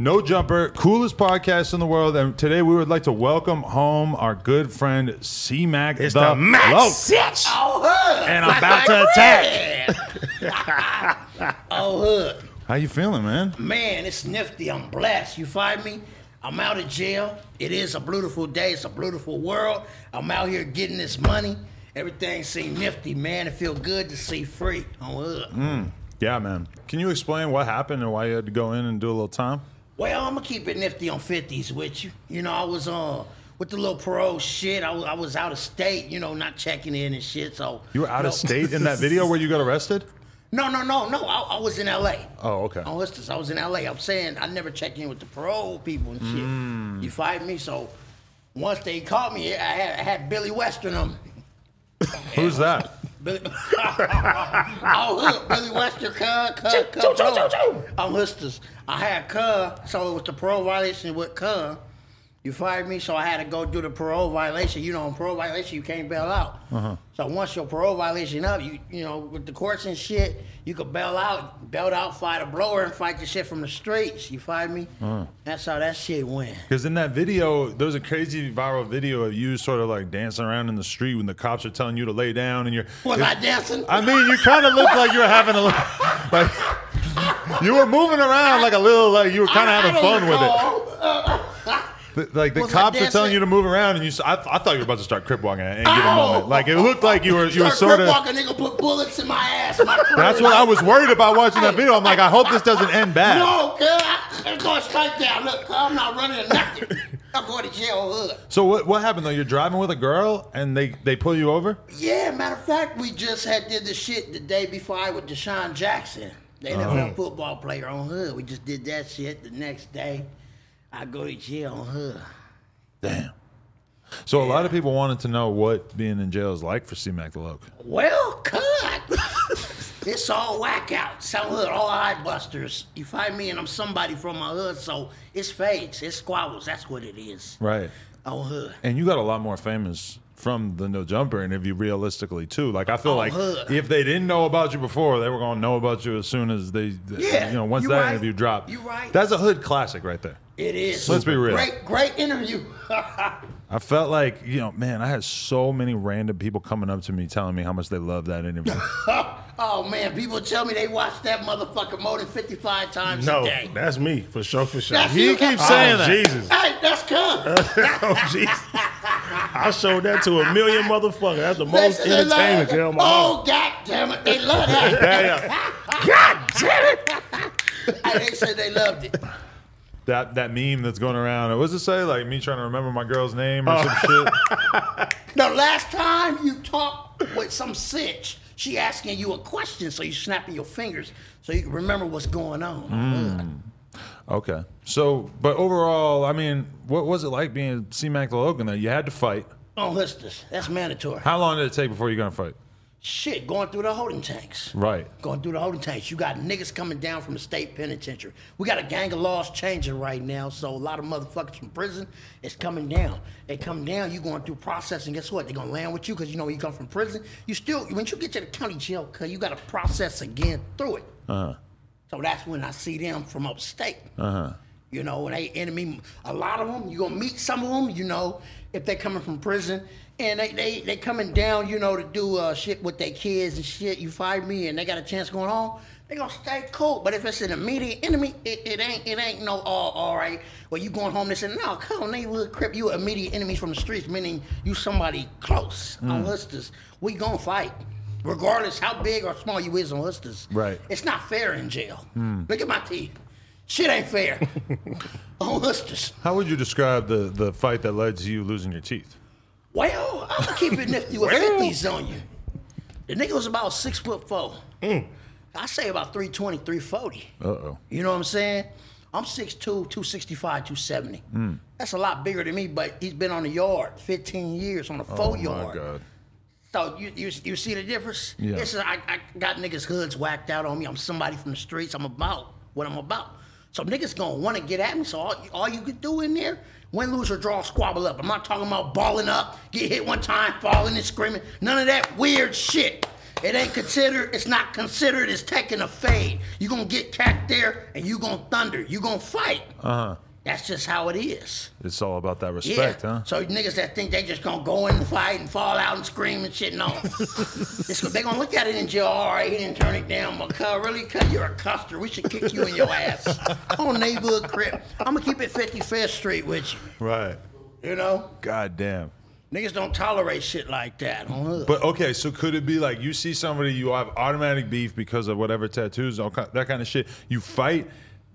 No Jumper, coolest podcast in the world. And today we would like to welcome home our good friend C Mac. It's the, Mac Loc. Sitch. Oh, hood. And I'm about to attack. oh, hood. How you feeling, man? Man, it's nifty. I'm blessed. You find me? I'm out of jail. It is a beautiful day. It's a beautiful world. I'm out here getting this money. Everything seems nifty, man. It feel good to see free. Oh, hood. Mm. Yeah, man. Can you explain what happened and why you had to go in and do a little time? Well, I'm gonna keep it nifty on 50s with you. You know, I was uh with the little parole shit. I was, I was out of state, you know, not checking in and shit. So You were out know- of state in that video where you got arrested? No, no, no, no. I, I was in L.A. Oh, okay. On Listus, I was in L.A. I'm saying I never checked in with the parole people and shit. Mm. You fight me, so once they caught me, I had, I had Billy Western on. me. Who's that? Billy, oh, hood, Billy Western, cuz, cuz, cuz, cuz. On Listus, I had cuz, so it was the parole violation with cuz. You fired me, so I had to go do the parole violation. You know, on parole violation, you can't bail out. Uh-huh. So once your parole violation up, you you know, with the courts and shit, you could bail out, bail out, fight a blower, and fight the shit from the streets. You fired me? Uh-huh. That's how that shit went. Because in that video, there was a crazy viral video of you sort of like dancing around in the street when the cops are telling you to lay down and you're. Was I dancing? I mean, you kind of looked like you were having a little, like you were moving around like a little, like you were kind of I- I having don't fun with it. recall. The- Like the Was I cops are telling dancing? you to move around, and you. s- I, I thought you were about to start crip walking at any given Oh! moment. Like it looked like you were you were Start sort crip of. walking, nigga put bullets in my ass. My That's what I was worried about watching that video. I'm like, I hope this doesn't end bad. No, cuz, I'm going straight down. Look, cuz, I'm not running or nothing. I'm going to jail hood. So what what happened though? You're driving with a girl, and they they pull you over. Yeah, matter of fact, we just had did the shit the day before I with DeSean Jackson, the NFL oh. football player on Hood. We just did that shit the next day. I go to jail on Hood. Damn. So a lot of people wanted to know what being in jail is like for C Mac the Loc. Well, cut. it's all whack out. Some hood, all eye busters. You find me, and I'm somebody from my hood, so it's fades, it's squabbles. That's what it is. Right. On Hood. And you got a lot more famous from the No Jumper interview, realistically too. Like I feel Oh, like hood. if they didn't know about you before, they were gonna know about you as soon as they, Yeah, you know, once that right. interview dropped. You right. That's a hood classic right there. It is. Let's be real. Great, great interview. I felt like, you know, man, I had so many random people coming up to me telling me how much they love that interview. oh man, people tell me they watch that motherfucker more than 55 times a No, day. that's me for sure, for sure. That's he you. keeps Oh, saying that. Oh, Jesus. Hey, that's come. oh, Jesus. I showed that to a million motherfuckers. That's the most say they love entertainment. it. Tell my Oh, god damn it. They love that. Yeah, yeah. God damn it. Hey, they said they loved it. That that meme that's going around. What does it say? Like me trying to remember my girl's name or Oh. some shit. The last time you talked with some sitch, she asking you a question, so you snapping your fingers so you can remember what's going on. Hmm. Okay. So, but overall, I mean, what was it like being C Mac the Logan? There, you had to fight. Oh, Hustlers. That's mandatory. How long did it take before you're gonna fight? Shit, going through the holding tanks. Right. Going through the holding tanks. You got niggas coming down from the state penitentiary. We got a gang of laws changing right now, so a lot of motherfuckers from prison is coming down. They come down, you going through processing. Guess what? They gonna land with you because you know when you come from prison, you still when you get to the county jail, cause you gotta process again through it. Uh-huh. So that's when I see them from upstate. Uh huh. You know, and they enemy a lot of them. You gonna meet some of them. You know, if they coming from prison and they they they coming down. You know, to do uh, shit with their kids and shit. You fight me and they got a chance going on. They gonna stay cool. But if it's an immediate enemy, it, it ain't it ain't no all all right. Well, you going home? They say no, come on, neighborhood crip. You immediate enemies from the streets, meaning you somebody close on hustlers. We gonna fight. Regardless how big or small you is on hustlers. Right. It's not fair in jail. Look at my teeth. Shit ain't fair. on hustlers. How would you describe the the fight that led to you losing your teeth? Well, I'm gonna keep it nifty with fifties on you. The nigga was about six foot four. I say about 320, 340. Uh oh. You know what I'm saying? I'm 6'2", 265, 270. That's a lot bigger than me, but he's been on the yard 15 years on a four Oh my yard. god. So you, you you see the difference? Yeah. It's, I, I got niggas hoods whacked out on me. I'm somebody from the streets. I'm about what I'm about. So niggas gonna want to get at me. So all, all you could do in there, win, lose, or draw, squabble up. I'm not talking about balling up, get hit one time, falling and screaming. None of that weird shit. It ain't considered. It's not considered as taking a fade. You gonna get cat there, and you gonna thunder. You gonna fight. Uh huh. That's just how it is. It's all about that respect, yeah. huh? So niggas that think they just gonna go in and fight and fall out and scream and shit, no. They gonna look at it in jail. All right, he didn't turn it down. But cuz, really, cuz you're a custer. We should kick you in your ass I'm on neighborhood crib. I'm gonna keep it 55th Street with you. Right. You know, God damn. niggas don't tolerate shit like that hood. But okay, so could it be like you see somebody, you have automatic beef because of whatever tattoos, all ki- that kind of shit. You fight,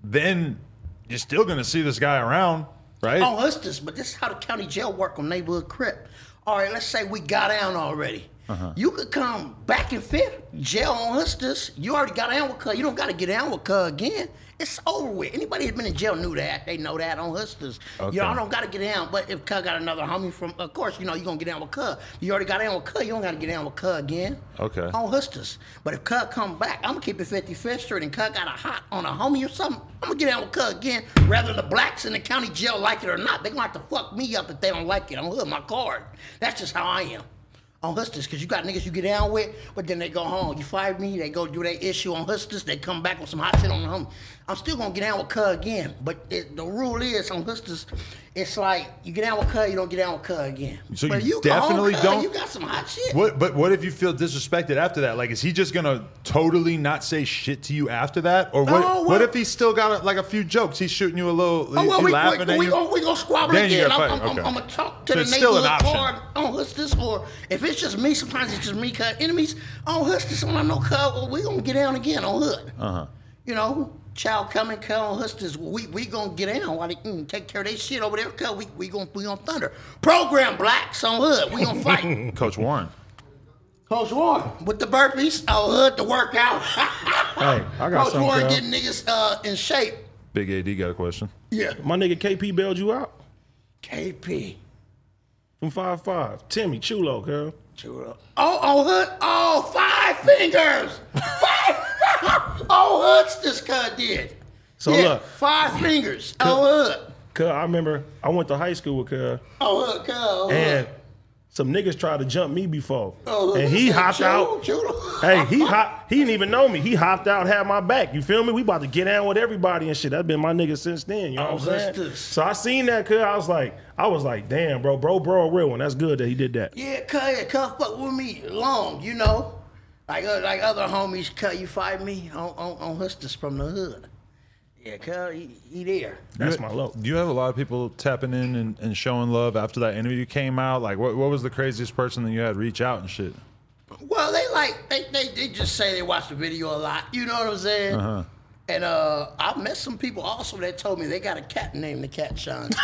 then you're still gonna see this guy around, right? Oh, on Hustis, but this is how the county jail work on neighborhood crip. All right, let's say we got down already. Uh-huh. You could come back and fifth, jail on Hustis. You already got down with Cuz. You don't got to get down with Cuz again. It's over with. Anybody that's been in jail knew that. They know that on Hustis. Okay. You know, I don't got to get down. But if Cuz got another homie from, of course, you know, you're going to get down with Cuz. You already got down with Cuz. You don't got to get down with Cuz again. Okay. On Hustis. But if Cuz come back, I'm going to keep it 55th Street and Cuz got a hot on a homie or something, I'm going to get down with Cuz again. Whether the blacks in the county jail like it or not, they going to have to fuck me up if they don't like it. I'm hood my card. That's just how I am. On Hustis, because you got niggas you get down with, but then they go home. You fight me, they go do their issue on Hustis, they come back with some hot shit on the home. I'm still gonna get down with Cuz again, but it, the rule is on Hustis, it's like you get down with Cuz, you don't get down with Cuz again. So but you home, definitely don't- You got some hot shit. What? But what if you feel disrespected after that? Like, is he just gonna totally not say shit to you after that, or what? No, what if he's still got a, like a few jokes? He's shooting you a little. Oh, well, he we, laughing we, at we, you. gonna, we gonna squabble Then again. I'm, I'm, okay. I'm, gonna talk to So the it's still an neighborhood card on Hustis, or if it's just me, sometimes it's just me cut enemies on Hustis. On I know cut, well, we gonna get down again on Hood. Uh-huh. You know, child coming, cut on Hustis. We we gonna get down while they mm, take care of their shit over there. Cut, we we gonna we gonna thunder. Program blacks on Hood. We gonna fight. Coach Warren. Coach Warren with the burpees on Hood to work out. Hey, I got Coach something. Warren getting niggas uh, in shape. Big AD got a question. Yeah. My nigga KP bailed you out KP. from five five. Timmy Chulo, girl. Chulo. Oh, oh, hood. Oh, five fingers. Five. Oh, hoods this cut did. So yeah, look. five fingers. Oh, hood. Cause I remember I went to high school with Cuz, Oh, hood. Cuz. Oh, and some niggas tried to jump me before, Oh, and he hopped "Choo, out. choo." Hey, he hop, he didn't even know me. He hopped out, had my back. You feel me? We about to get down with everybody and shit. That's been my nigga since then. You know Oh, what I'm saying? that's- So I seen that, cuz I was like, I was like, damn, bro, bro, bro, a real one. That's good that he did that. Yeah, cuz, yeah, cuz fuck with me long, you know. Like uh, like other homies, cut you fight me on, on, on Hustis from the hood. Yeah, cut he, he there. That's my low. Do you have a lot of people tapping in and, and showing love after that interview came out? Like, what, what was the craziest person that you had reach out and shit? Well, they like they, they they just say they watch the video a lot. You know what I'm saying? Uh-huh. And uh, I met some people also that told me they got a cat named the cat Shantae.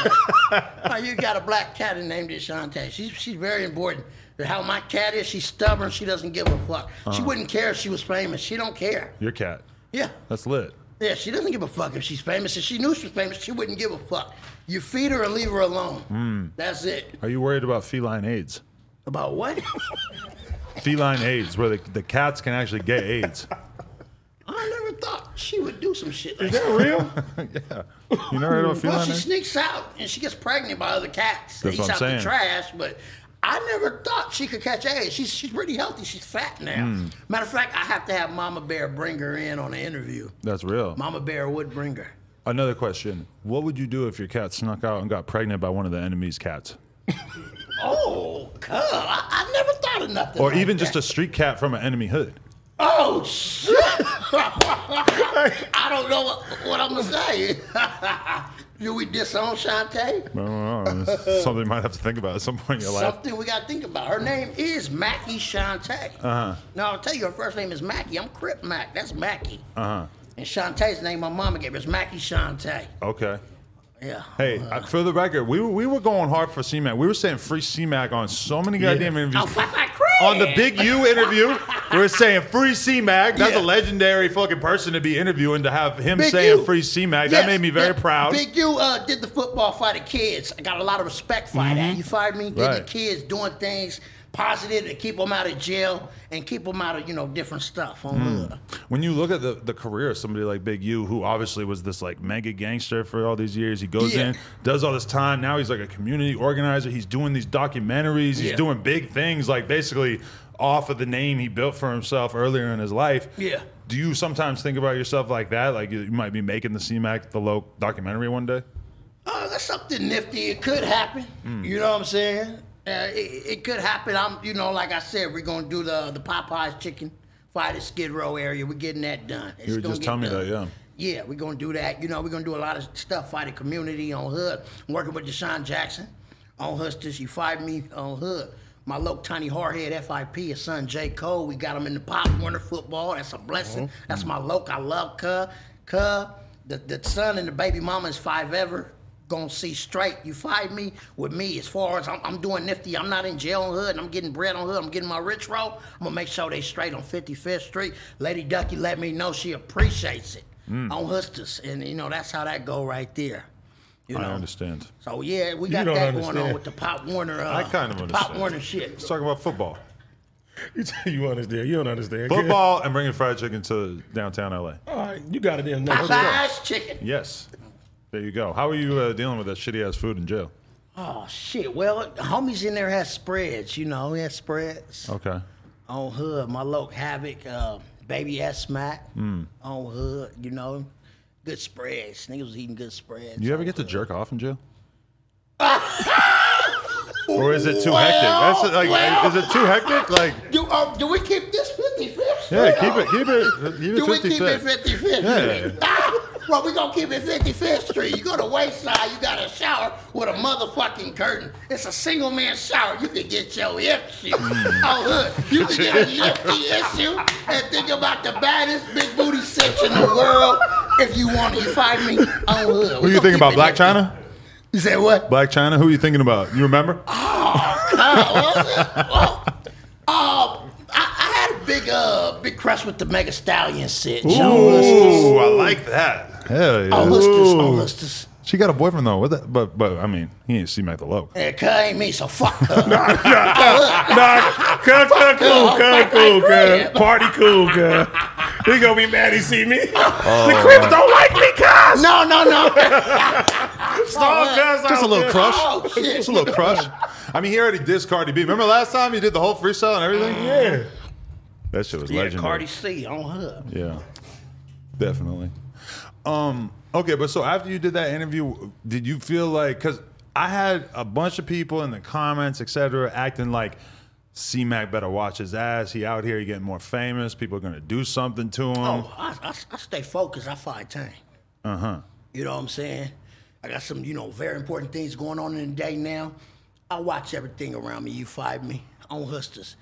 oh, you got a black cat and named it Shantae. She's she's very important. How my cat is, she's stubborn. She doesn't give a fuck. She uh-huh. wouldn't care if she was famous. She don't care. Your cat. Yeah. That's lit. Yeah, she doesn't give a fuck if she's famous. If she knew she was famous, she wouldn't give a fuck. You feed her and leave her alone. Hmm. That's it. Are you worried about feline AIDS? About what? Feline AIDS, where the, the cats can actually get AIDS. I never thought she would do some shit like Is that. that real? Yeah. You never heard of Well, feline she AIDS? sneaks out and she gets pregnant by other cats. That's eats I'm out saying. the trash, but I never thought she could catch AIDS. She's she's pretty healthy. She's fat now. Hmm. Matter of fact, I have to have Mama Bear bring her in on an interview. That's real. Mama Bear would bring her. Another question. What would you do if your cat snuck out and got pregnant by one of the enemy's cats? Oh, cuz I, I never thought of nothing. Or like even just a street cat from an enemy hood? Oh shit! I don't know what, what I'm gonna say. Do we disown Shantae? I don't know. Something you might have to think about at some point in your life. Something we gotta think about. Her name is Mackie Shantae. Uh-huh. Now I'll tell you, her first name is Mackie. I'm Crip Mac. That's Mackie. Uh-huh. And Shantae's name my mama gave her is Mackie Shantae. Okay. Yeah. Hey, I- for the record, we were, we were going hard for C-Mac. We were saying free C-Mac on so many goddamn interviews. Oh, fuck that Crip! On the Big U interview, We are saying free C-Mac. That's Yeah. a legendary fucking person to be interviewing. To have him Big saying U. free C-Mac, Yes, that made me very yeah, proud. Big U uh, did the football for the kids. I got a lot of respect for that. You fired me? Did the Mm-hmm. Kids doing things positive to keep them out of jail and keep them out of you know different stuff on hmm. hood. When you look at the, the career of somebody like Big U, who obviously was this like mega gangster for all these years, he goes Yeah. in, does all this time. Now he's like a community organizer. He's doing these documentaries. He's Yeah. doing big things, like basically off of the name he built for himself earlier in his life. Yeah. Do you sometimes think about yourself like that? Like you you might be making the CMAC the low documentary one day? Oh, that's something nifty. It could happen. Hmm. You know what I'm saying? Uh, it, it could happen. I'm, you know, like I said, we're gonna do the the Popeyes chicken fight at Skid Row area. We're getting that done. It's You were just telling me that, yeah. Yeah, we're gonna do that. You know, we're gonna do a lot of stuff fighting community on Hood. I'm working with DeSean Jackson on Hustlers. You fight me on Hood. My local tiny hardhead FIP, his son J. Cole. We got him in the Pop Warner football. That's a blessing. That's my local. I love Cub. Cub. The, the son and the baby mama is five ever. Gonna see straight. You fight me with me as far as I'm, I'm doing nifty. I'm not in jail on Hood. I'm getting bread on Hood. I'm getting my rich roll. I'm gonna make sure they straight on 55th Street. Lady Ducky let me know she appreciates it Mm. on Hustlers, and you know that's how that go right there. You know. I understand. So yeah, we got don't that going on with the Pop Warner. Uh, I kind of understand. Pop. Warner shit. Let's talk about football. You, tell you understand? You don't understand. Football and bringing fried chicken to downtown LA. All right, you got it in next. Popeyes chicken. Yes. There you go. How are you uh, dealing with that shitty ass food in jail? Oh shit. Well, homies in there has spreads. You know, he has spreads Okay. on Hood. My local Havoc, uh, Baby S Mac Hmm. on Hood. You know, good spreads. Niggas was eating good spreads. You ever get to jerk off in jail? or is it too hectic? That's like, well. is it too hectic? Like, Do, uh, do we keep this 50 50? yeah, keep it, keep it, keep it Do we 50 keep it 50 50? Yeah. Well, we gonna keep it 55th Street. You go to Wayside, you got a shower with a motherfucking curtain. It's a single man shower. You can get your issue. Hmm. Oh, hood. You can get a nifty issue and think about the baddest big booty sex in the world if you want to. You find me? Oh, hood. Who you thinking about? Blac Chyna? You said what? Blac Chyna? Who you thinking about? You remember? Oh, was it? Well, uh, I, I had a big, uh, big crush with the Mega Stallion sit. Ooh, I like that. Hell yeah. On Hustlers, on Hustlers. She got a boyfriend though. What that? But but I mean, he ain't see Mac the low. Yeah, cuz ain't me, so fuck her. Nah, cut, cut, cool, cut, cool, cut. Party cool, cut. He gonna be mad he see me. Oh. the Crips don't like me, cuz. no, no, no. Stall, oh, cuz. Just a little crush. Oh. Just a little crush. I mean, he already dissed Cardi B. Remember last time he did the whole freestyle and everything? Yeah. That shit was Yeah, legendary. Cardi C on her. Yeah, definitely. Um. Okay, but so after you did that interview, did you feel like because I had a bunch of people in the comments, etc., acting like C Mac better watch his ass. He out here he getting more famous. People are gonna do something to him. Oh, I, I, I stay focused. I fight time. Uh huh. You know what I'm saying? I got some, you know, very important things going on in the day now. I watch everything around me. You fight me on Hustlers.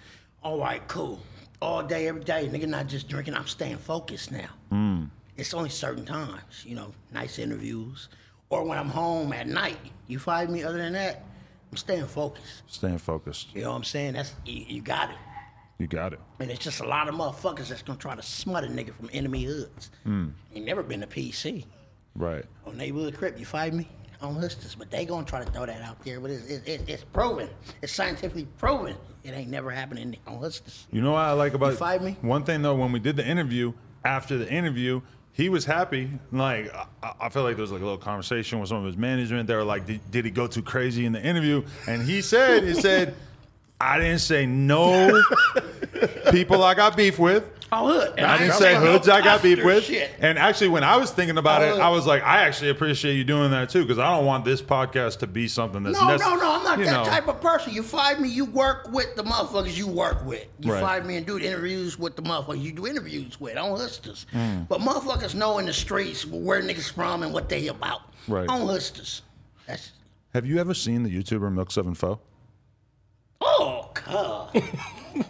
All right, cool. All day, every day. Nigga, not just drinking. I'm staying focused now. Mm. It's only certain times, you know, nice interviews. Or when I'm home at night. You fight me. Other than that, I'm staying focused. Staying focused. You know what I'm saying? That's you, you got it. You got it. And it's just a lot of motherfuckers that's gonna try to smut a nigga from enemy hoods. Mm. Ain't never been a PC Right. on neighborhood crip. You fight me on hustlers, but they gonna try to throw that out there. But it's it, it, it's proven. It's scientifically proven. It ain't never happening on hustlers. You know what I like about You fight me? One thing though, when we did the interview, after the interview, he was happy. Like I, I feel like there was like a little conversation with some of his management. They were like, did, did he go too crazy in the interview? And he said, he said, I didn't say no people I got beef with. Oh, hood. And I didn't ain't say saying no hoods I got beef with. Shit. And actually, when I was thinking about it, Oh, I was like, I actually appreciate you doing that too, because I don't want this podcast to be something that's No, nec- no, no. I'm not that know. type of person. You find me, you work with the motherfuckers you work with. You Right. fight me and do interviews with the motherfuckers you do interviews with I don't hustlers. Mm. But motherfuckers know in the streets where niggas from and what they about. Right. On hustlers. That's Have you ever seen the YouTuber Milk Seven Foe? Oh god.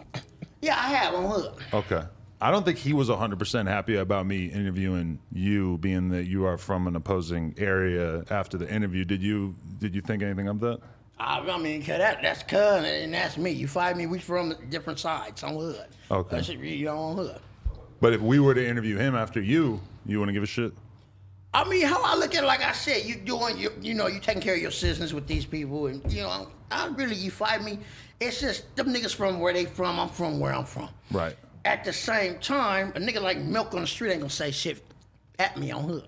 yeah, I have on hood. Okay. I don't think he was 100% happy about me interviewing you, being that you are from an opposing area after the interview. Did you did you think anything of that? I, I mean, 'cause that, that's cuz and that's me. You fight me, we from different sides on hood. Okay. You know, on hood. But if we were to interview him after you, you wouldn't give a shit? I mean, how I look at it, like I said, you doing, you, you know, you taking care of your citizens with these people, and you know, I really, you fight me. It's just them niggas from where they from. I'm from where I'm from. Right. At the same time, a nigga like Milk on the street ain't gonna say shit at me on hood.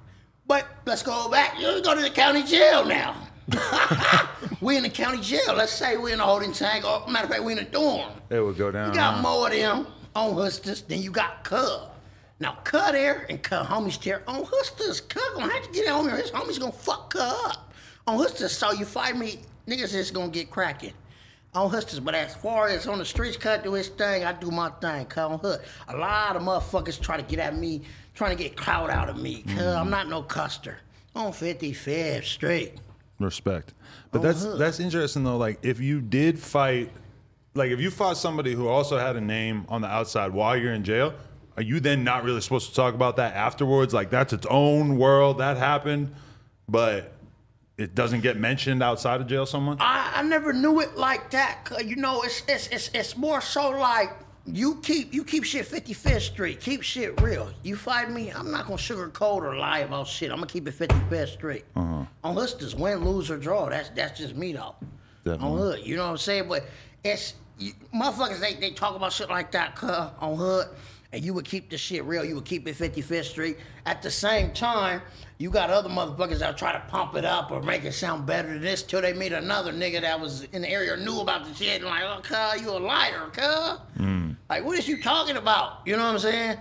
But let's go back. You go to the county jail now. we in the county jail. Let's say we're in a holding tank, or matter of fact, we in a dorm. It would go down. You got huh? more of them on Hustlers than you got Cub. Now, Cub there and Cub homies there on Hustlers. Cub gonna have to get on here. His homies gonna fuck Cub up. On Hustlers, so you fight me, niggas is gonna get cracking. On Hustlers, but as far as on the streets, Cub do his thing, I do my thing. Cub on Hood. A lot of motherfuckers try to get at me, trying to get clout out of me. Cub, I'm not no custer. On 55th Street. Respect. But that's hood. that's interesting though. Like if you did fight, like if you fought somebody who also had a name on the outside while you're in jail, are you then not really supposed to talk about that afterwards? Like that's its own world that happened, but it doesn't get mentioned outside of jail. Someone. I, I never knew it like that. You know, it's it's it's it's more so like you keep you keep shit 55th Street. Keep shit real. You fight me, I'm not gonna sugarcoat or lie about shit. I'm gonna keep it 55th Street. Uh-huh. On Hustlers, win, lose or draw. That's that's just me though. Definitely. On Hood, you know what I'm saying? But it's you, motherfuckers. They they talk about shit like that, cuh, on Hood. And you would keep the shit real. You would keep it 55th Street. At the same time, you got other motherfuckers that try to pump it up or make it sound better than this till they meet another nigga that was in the area or knew about the shit and like, oh, cuz, you a liar, cuz. Like, what is you talking about? You know what I'm saying?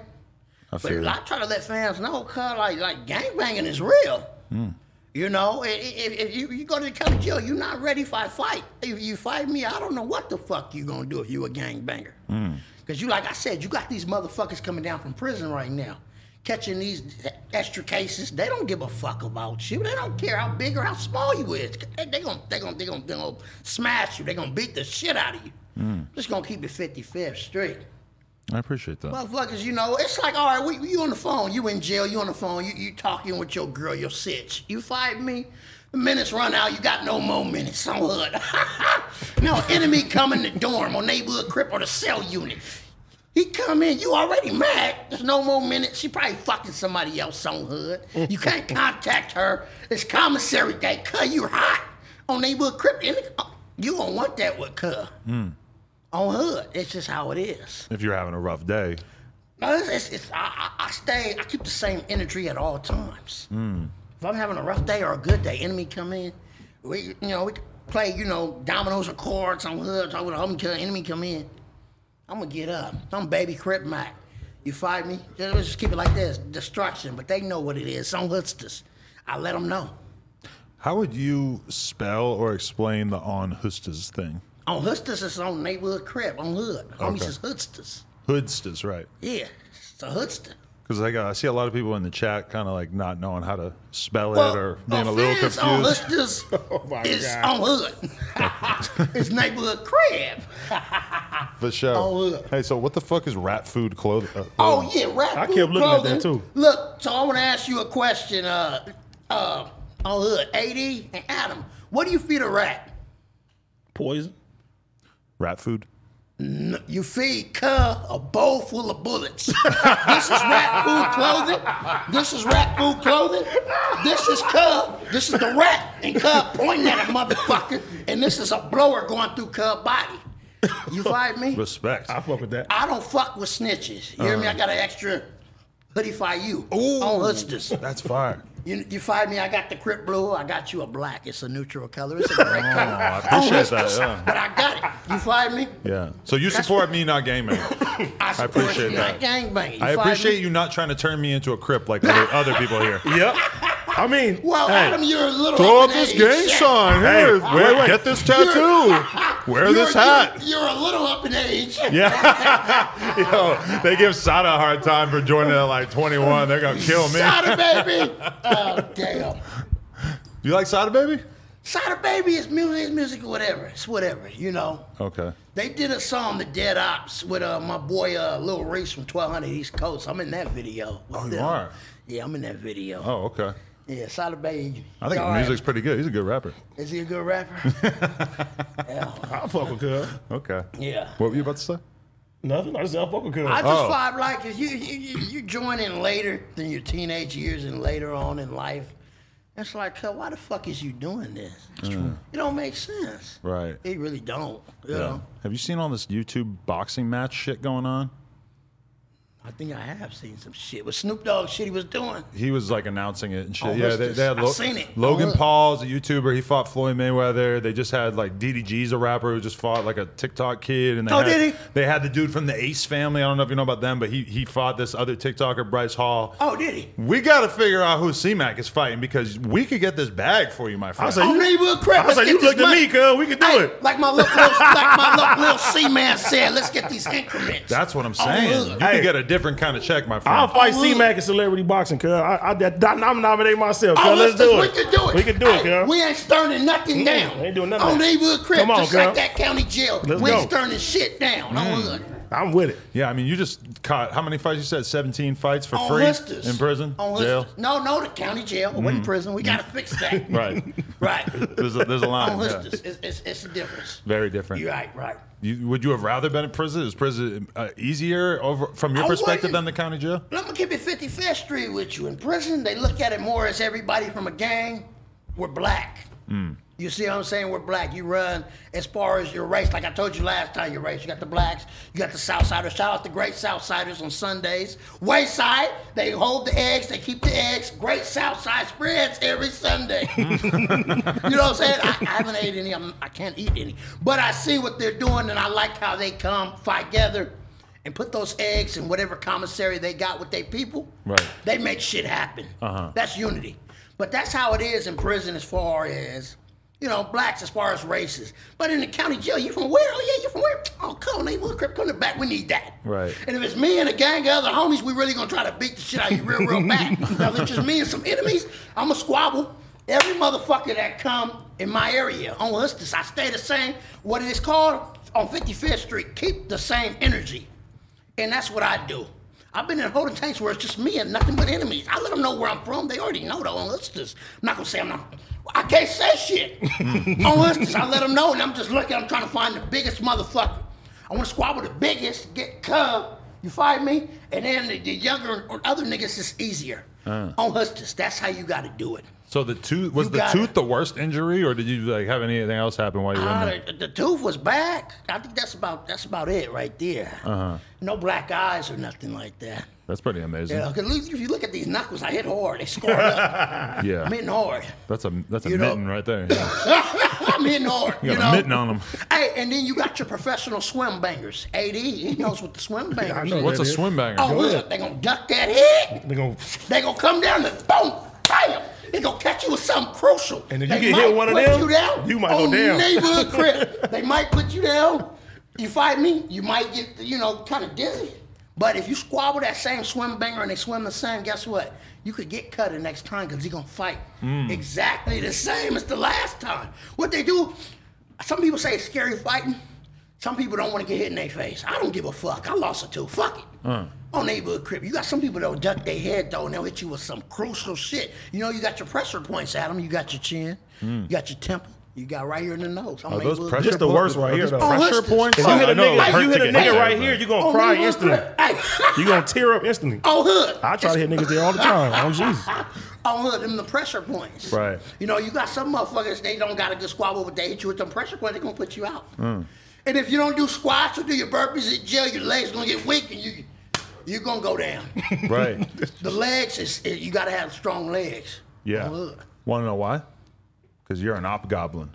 I But feel I try to let fans know, cuz, like, like gangbanging is real. Hmm. You know, if, if you, you go to the county jail, you're not ready for a fight. If you fight me, I don't know what the fuck you gonna do if you a gangbanger. Hmm. Because you, like I said, you got these motherfuckers coming down from prison right now, catching these extra cases. They don't give a fuck about you. They don't care how big or how small you is. They, they gonna, they gonna, they gonna, they gonna smash you. They gonna beat the shit out of you. Mm. Just gonna keep it 55th straight. I appreciate that. Motherfuckers, you know, it's like, all right, we, you on the phone, you in jail, you on the phone, you, you talking with your girl, your sitch. You fight me, the minutes run out, you got no more minutes on hood. no, enemy come in the dorm or neighborhood crip or the cell unit. He come in, you already mad. There's no more minutes. She probably fucking somebody else on hood. You can't contact her. It's commissary day. Cuz you hot on neighborhood crip. And uh, You don't want that with cuz. Mm. On hood. It's just how it is. if you're having a rough day, No, it's, it's, it's I, I stay. I keep the same energy at all times. Hmm. If I'm having a rough day or a good day, enemy come in. We, you know, we play, you know, dominoes or cards on hoods. I would home kill enemy come in. I'm gonna get up. I'm baby Crip Mac. You fight me? Just- Let's just keep it like this. Destruction, but they know what it is. Some hoodsters. I let them know. how would you spell or explain the on hustas thing? On hoodsters, it's on neighborhood crib. On hood, homies Okay. is hoodsters. Hoodsters, right? Yeah, it's a hoodster. Because like I see a lot of people in the chat kind of like not knowing how to spell Well, it or being a little offense on confused. listeners Oh my is God. on hood. it's neighborhood crib. For sure. on hood. Hey, so what the fuck is rat food clothing? Uh, Oh clothing? yeah, rap. I food kept looking at clothing. that, too. Look, so I want to ask you a question. Uh, uh, on hood, AD and Adam, what do you feed a rat? Poison. Rat food. You feed Cub a bowl full of bullets. this is rat food clothing. This is rat food clothing. This is Cub. This is the rat, and Cub pointing at a motherfucker, and this is a blower going through Cub body. You fight me? Respect. I fuck with that. I don't fuck with snitches. You hear me? I uh. got an extra hoodie for you. Ooh. On hoodsters. That's fire. You, you find me, I got the Crip Blue, I got you a black. It's a neutral color. It's a oh, great color. I appreciate On that, yeah. But I got it. You find me? Yeah. So you support me not gaming. I, support appreciate you, that. Not gangbang. I appreciate me? you not trying to turn me into a crip like other, other people here. Yep. I mean, Well, hey, Adam, you're a little. Throw up up this gang Shit. sign. Hey, Here, wait, wear- wait. get this tattoo. Wear this hat. You're, you're a little up in age. Yeah. Yo, they give Sada a hard time for joining at like 21. They're going to kill me. Sada baby. Oh damn. You like Sada Baby? Sada baby is music, is music, or whatever. It's whatever. You know. Okay. They did a song, The Dead Ops, with uh, my boy uh, Lil Reese from 1200 East Coast. I'm in that video. with Oh, you them. are? Yeah, I'm in that video. Oh, okay. Yeah, Sada Baby. I think his music's pretty good. He's a good rapper. Is he a good rapper? yeah. I'll fuck with Cuz. Okay. Yeah. What were you about to say? Nothing. I just said I'll fuck with Cuz. I just Oh. vibe like 'cause you, you you you join in later than your teenage years and later on in life. It's like, huh, why the fuck is you doing this? It don't make sense. Right. It really don't. You Yeah. know? Have you seen all this YouTube boxing match shit going on? I think I have seen some shit with Snoop Dogg shit he was doing. He was like announcing it and shit. Oh, yeah, they, they had I seen it. Logan Oh, look. Paul's a YouTuber. He fought Floyd Mayweather. They just had like DDG's a rapper who just fought like a TikTok kid. And they Oh, had, did he? They had the dude from the Ace family. I don't know if you know about them, but he he fought this other TikToker, Bryce Hall. Oh, did he? We got to figure out who C-Mac is fighting because we could get this bag for you, my friend. I say Oh, you, neighborhood crap. I Let's say get you this looked at me, Cuz. We can do Hey, it. Like my little, little like my little, little C man said, let's get these increments. That's what I'm Oh, saying. look. you Hey. could get a different kind of check, my friend. I'll fight C look. Mac in celebrity boxing, cuz. I, I, that, that, I'm nominating myself, cuz. Oh, Let's listen, do it. We can do it. We can do it, Hey, cuz. We ain't stirring nothing down. ain't doing nothing. On neighborhood crib, Come on, just like cuz. that county jail. Let's we ain't go. stirring shit down. On hood. Mm. I'm with it. yeah, I mean, you just caught how many fights? You said 17 fights for On free listers. in prison, On jail. listers. No, no, the county jail. We're in prison. We gotta fix that. Right. right. There's a, there's a line. On yeah. listers. It's, it's, it's a difference. Very different. You're right, right. You, would you have rather been in prison? Is prison uh, easier over from your I perspective than the county jail? Let me keep it 55th Street with you. In prison, they look at it more as everybody from a gang. We're black. Hmm. You see what I'm saying? We're black. You run as far as your race. Like I told you last time, your race. You got the blacks. You got the Southsiders. Shout out the great Southsiders on Sundays. Wayside, they hold the eggs. They keep the eggs. Great Southside spreads every Sunday. you know what I'm saying? I, I haven't ate any. I'm, I can't eat any. But I see what they're doing, and I like how they come fight together and put those eggs in whatever commissary they got with their people. Right. They make shit happen. Uh-huh. That's unity. But that's how it is in prison as far as, you know, blacks as far as races. But in the county jail, you from where? Oh, yeah, you from where? Oh, come on, neighborhood crip, come to the back. We need that. Right. And if it's me and a gang of other homies, we really gonna try to beat the shit out of you real, real bad. now, if it's just me and some enemies, I'm a squabble. Every motherfucker that come in my area on Listus, I stay the same. What it is called on 55th Street, keep the same energy. And that's what I do. I've been in holding tanks where it's just me and nothing but enemies. I let them know where I'm from. They already know though. On Listus, I'm not gonna say I'm not. I can't say shit. on Listus, I let them know, and I'm just looking. I'm trying to find the biggest motherfucker. I want to squabble the biggest, get cub. You find me? And then the, the younger or other niggas is easier. Uh. On Hustus, that's how you got to do it. So the tooth was You the got tooth it. the worst injury, or did you like have anything else happen while you were Ah, in there? the, the tooth was back. I think that's about that's about it right there. Uh-huh. No black eyes or nothing like that. That's pretty amazing. Yeah, because if you look at these knuckles, I hit hard. They scored up. Yeah. I'm hitting hard. That's a that's a You know- mitten right there. Yeah. I'm hitting hard. You You, got know? a mitten on them. Hey, and then you got your professional swim bangers. AD, he knows what the swim bangers I know. What's a that is. swim banger? Oh, look, they gonna duck that head. They gonna They gonna come down and boom, bam. They gonna catch you with something crucial. And if you They get hit one of them, you, down you might go down. Neighborhood crib. they might put you down. You fight me, you might get you know kind of dizzy. But if you squabble that same swim banger and they swim the same, guess what? You could get cut the next time because he's gonna fight Mm. exactly the same as the last time. What they do, some people say it's scary fighting. Some people don't want to get hit in their face. I don't give a fuck. I lost a tooth. Fuck it. On neighborhood crib. You got some people that'll duck their head though and they'll hit you with some crucial shit. You know, you got your pressure points, Adam. You got your chin. You got your temple. You got right here in the nose. On Are those pressure This the worst right here, though. Oh, Pressure listen. points. If you Oh, hit a know it would nigga, you hit a nigga right here, you're gonna On cry instantly. crib. Hey. You gonna tear up instantly. Oh hood. I try to hit niggas there all the time. Oh Jesus. on hood, them the pressure points. Right. You know, you got some motherfuckers, they don't got a good squabble, but they hit you with them pressure points, they gonna put you out. Hmm. And if you don't do squats or do your burpees in jail, your legs gonna get weak and you you're gonna go down. Right. the legs is, you gotta have strong legs. Yeah. Want to know why? Because you're an op goblin.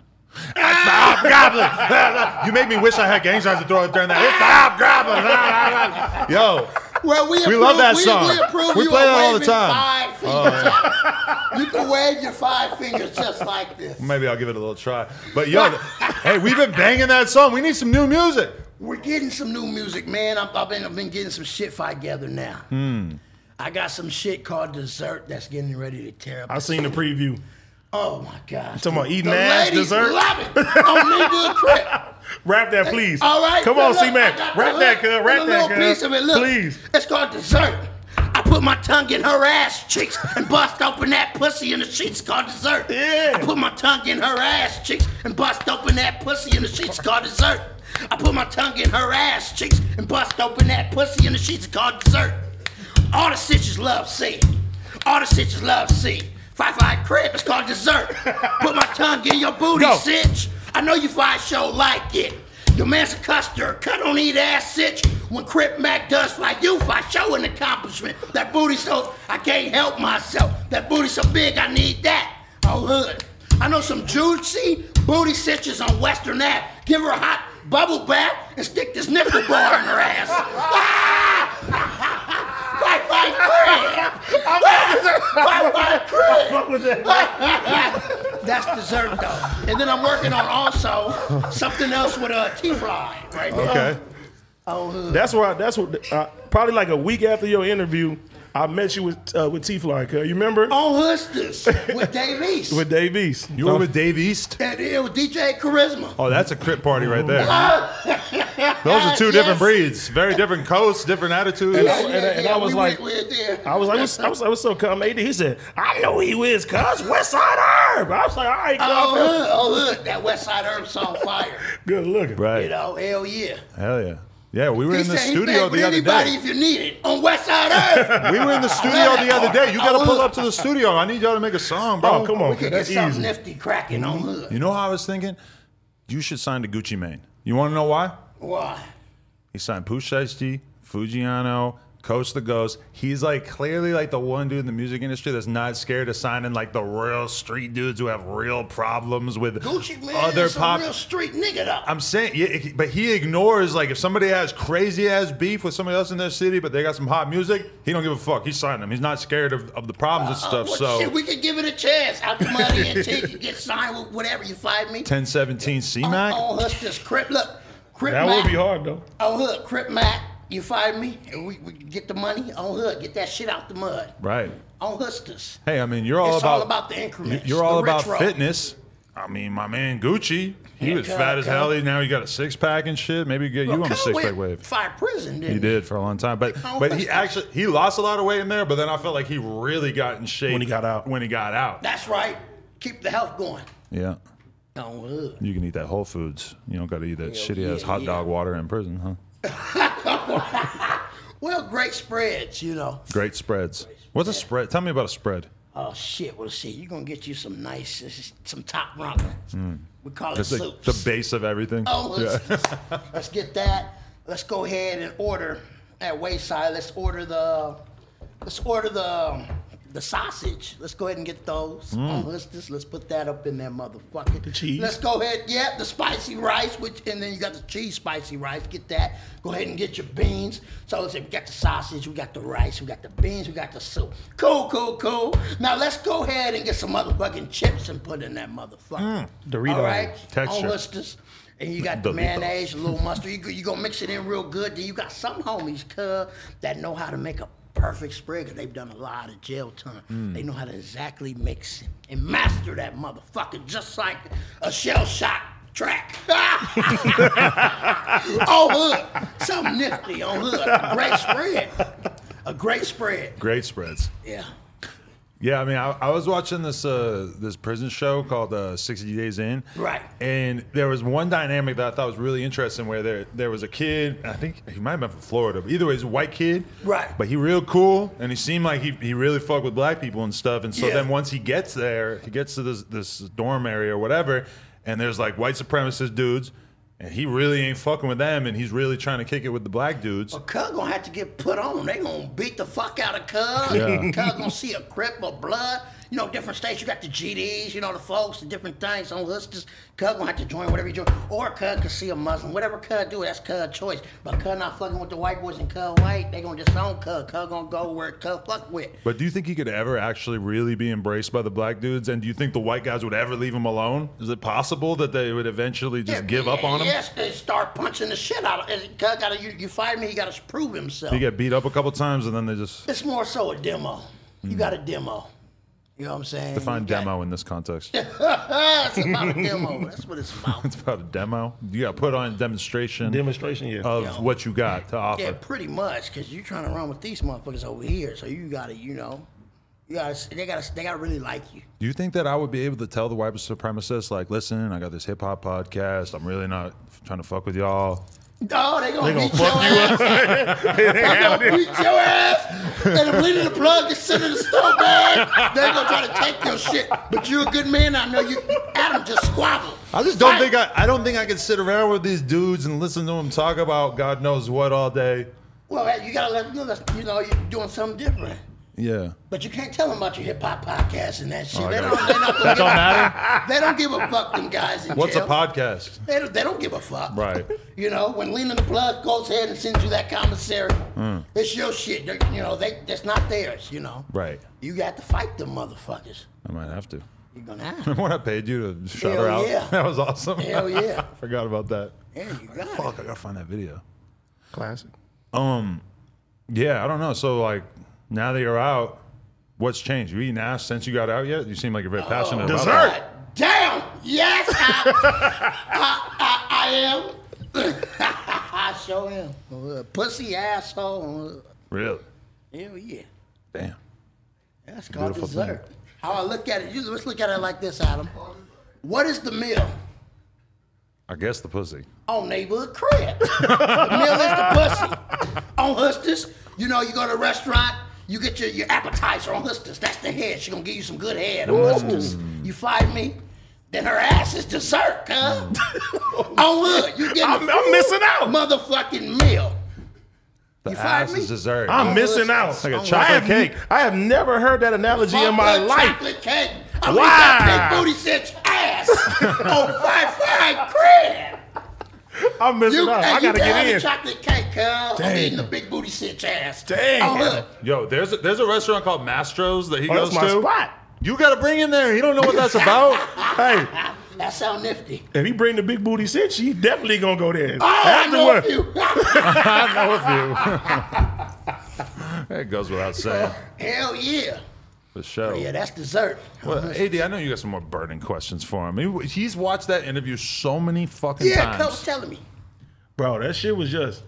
That's the op goblin. you make me wish I had gang signs to throw it during that. It's the op goblin. Yo, Well, we, We approve, love that we, song. We, approve We play that all the time. Oh, fingers. you can wave your five fingers just like this. maybe I'll give it a little try. But yo, hey, we've been banging that song. We need some new music. We're getting some new music, man. I've, I've been I've been getting some shit fight together now. Hmm. I got some shit called dessert that's getting ready to tear up. I seen the preview. Oh my gosh. talking about eating the ass ladies dessert? Love it. On neighborhood crib. Rap that, please. All right. Come on, C Mac. I got Rap that, cuz. and Rap a that, little piece of it. Look, Please. It's called dessert. I put my tongue in her ass cheeks and bust open that pussy in the sheets called dessert. Yeah. I put my tongue in her ass cheeks and bust open that pussy in the sheets called dessert. I put my tongue in her ass cheeks and bust open that pussy in the sheets called dessert. All the stitches love see. All the stitches love see. Five five crib, it's called dessert. Put my tongue in your booty, Go. sitch. I know you find show like it. Your man's a custer, cut on eat ass sitch. When Crip Mac does like you, I show an accomplishment. That booty so I can't help myself. That booty so big, I need that. Oh hood. I know some juicy booty stitches on Western Ave. Give her a hot bubble bath and stick this nipple bar in her ass. Fight, fight, crib! Fight, fight, crib! Fuck with that. That's dessert though. And then I'm working on also something else with a T-fly right now. Okay. Oh, hood. That's why. That's what. Uh, probably like a week after your interview, I met you with uh, with T Fly. You remember? on Hustlers with Dave East. With Dave East. You were with Dave East? and it was DJ Charisma. Oh, that's a crip party right there. Those are two Yes. different breeds, very different coasts, different attitudes. And I- and I- and I was we like- went- we went there. I was like, I was, I was, I was so calm. AD, he said, I know who he is, cuz West Side Herb. I was like, all right, Oh, cuz. hood, oh, hood. That West Side Herb song fire. Good looking. Right. You know, hell yeah. Hell yeah. Yeah, we were He in the said studio the other anybody day. if you need it on West Side Herb. We were in the studio the other day. You got to pull up to the studio. I need y'all to make a song, bro. Oh, come on, we cuz. could get That's something easy. nifty cracking on hood. You know how I was thinking? You should sign to Gucci Mane. You want to know why? Why? He signed Pooh Shiesty, Foogiano, Coast to Ghost. He's like clearly like the one dude in the music industry that's not scared of signing like the real street dudes who have real problems with Gucci man other is pop. a real street nigga though. I'm saying, yeah, but he ignores like if somebody has crazy ass beef with somebody else in their city, but they got some hot music, he don't give a fuck. He's signing them. He's not scared of, of the problems and uh, uh, stuff. Well, so shit, we could give it a chance. Out the money and take it, get signed with whatever you find me. 1017 C on, Mac. on Hustlers, Crip. Look, Crip That Mac. would be hard, though. On hood, Crip Mac. You find me? And we, we get the money on hood. Get that shit out the mud. Right. On Hustlers. Hey, I mean, you're all It's about all about the increments. You're all about retro. fitness. I mean, my man Gucci, he Yeah, was cut, fat as cut. hell. Now he got a six pack and shit. Maybe get you Well, on a six pack wave. Fire prison, didn't He did for a long time, but Oh, but he tough. actually he lost a lot of weight in there. But then I felt like he really got in shape When he got out. When he got out, That's right. Keep the health going. yeah. On hood. You can eat that Whole Foods. You don't got to eat that shitty ass yeah, hot yeah. dog water in prison, huh? Well, great spreads, you know. Great spreads. What's a spread? Tell me about a spread. Oh shit! Well, see, you're gonna get you some nice, some top runner. We call it It's like the base of everything. Oh, yeah. let's, let's get that. Let's go ahead and order at Wayside. Let's order the, let's order the, um, the sausage. Let's go ahead and get those. Mm. Oh, let's let's put that up in there, motherfucker. The cheese? Let's go ahead. Yeah, the spicy rice, which and then you got the cheese spicy rice. Get that. Go ahead and get your beans. So let's say we got the sausage, we got the rice, we got the beans, we got the soup. Cool, cool, cool. Now let's go ahead and get some motherfucking chips and put in that motherfucker. Doritos. All right. Texture. On And you got the Doritos. mayonnaise, a little mustard. You, go- you gonna mix it in real good. Then you got some homies, cuz, that know how to make a perfect spread. 'cause they've done a lot of jail time. Mm. They know how to exactly mix and master that motherfucker, just like a shell shot track. oh, hood. Something nifty on hood. Great spread. A great spread. Great spreads. Yeah. Yeah, I mean, I, I was watching this uh, this prison show called uh, 60 Days In. Right. And there was one dynamic that I thought was really interesting where there there was a kid, I think he might have been from Florida, but either way, he's a white kid. Right. But he real cool, and he seemed like he, he really fucked with black people and stuff. And so Yeah. then once he gets there, he gets to this, this dorm area or whatever, and there's like white supremacist dudes, and he really ain't fucking with them, and he's really trying to kick it with the black dudes. Well, Cuz gonna have to get put on. They gonna beat the fuck out of Cuz. Yeah. Cuz gonna see a crip of blood. You know, different states, you got the GDs, you know, the folks, the different things on Hustlers. Cuz gonna have to join whatever you join. Or Cuz could see a Muslim. Whatever Cuz do, that's Cuz choice. But Cuz not fucking with the white boys and Cuz white, they gonna disown Cuz. Cuz gonna go where Cuz fuck with. But do you think he could ever actually really be embraced by the black dudes? And do you think the white guys would ever leave him alone? Is it possible that they would eventually just give up on him? Yes, they start punching the shit out of him. Cuz gotta, you, you fight me, he gotta prove himself. He get beat up a couple times and then they just It's more so a demo. You hmm. got a demo. You know what I'm saying? Define You got- demo in this context. it's about a demo. That's what it's about. It's about a demo. You got to put on a demonstration Demonstration, yeah. of Yeah. what you got to offer. Yeah, pretty much, because you're trying to run with these motherfuckers over here. So you gotta, you know, you gotta, they gotta, they gotta really like you. Do you think that I would be able to tell the white supremacists, like, listen, I got this hip hop podcast. I'm really not trying to fuck with y'all. Oh, they gonna, They gonna beat your fuck you ass. They gonna beat your ass. And if Leading the Plug is sitting in the store bag, they gonna try to take your shit. But you're a good man. I know you. Adam just squabbled. I just don't think I, I don't think I can sit around with these dudes and listen to them talk about God knows what all day. Well, you gotta let them know that you know you're doing something different. Yeah. But you can't tell them about your hip hop podcast and that shit. Oh, they, don't, they, not gonna That don't a- matter. they don't give a fuck. Them guys in What's a podcast? They don't, they don't give a fuck. Right. You know, when Lean in the Plug goes ahead and sends you that commissary, Hmm. it's your shit. They're, you know, they that's not theirs. You know. Right. You got to fight them motherfuckers. I might have to. You're gonna have. Remember when I paid you to shout Hell her out? yeah. That was awesome. Hell yeah. Forgot about that. There you go. Fuck, I gotta find that video. Classic. Um, yeah, I don't know. So like, now that you're out, what's changed? You eating ass since you got out yet? You seem like you're very passionate about Dessert. that. Damn. Yes, I, I, I, I am. I sure am. Pussy asshole. Really? Hell yeah. Damn. That's called Beautiful dessert. How I look at it, you, let's look at it like this, Adam. What is the meal? I guess the pussy. On neighborhood crib. the meal is the pussy. On Hustis, you know, you go to a restaurant, you get your, your appetizer on Hustis. That's the head. She gonna give you some good head on Hustis. You find me? Then her ass is dessert, cuz. on hood, you get I'm, I'm missing out. motherfucking meal. The You ass me? is dessert. I'm Oh, missing it's out. like a I chocolate I have, cake. I have never heard that analogy in my that life. Chocolate cake. I mean, Wow. that big booty cinch ass on five five crib. I'm missing You, out. hey, I gotta can have get the in. chocolate cake, cuz. I'm Dang. eating the big booty cinch ass. Dang. On. Yo, there's a, there's a restaurant called Mastro's that he Oh, goes that's my to. spot. You got to bring him there. He don't know what that's about. Hey, That sound nifty. if he bring the big booty cinch, he definitely gonna go there. Oh, I know a Afterward. few. I know a few. it goes without saying. Hell yeah. The show. Yeah, that's dessert. Well, uh-huh. AD, I know you got some more burning questions for him. He- He's watched that interview so many fucking Yeah, times. cuz was telling me. Bro, that shit was just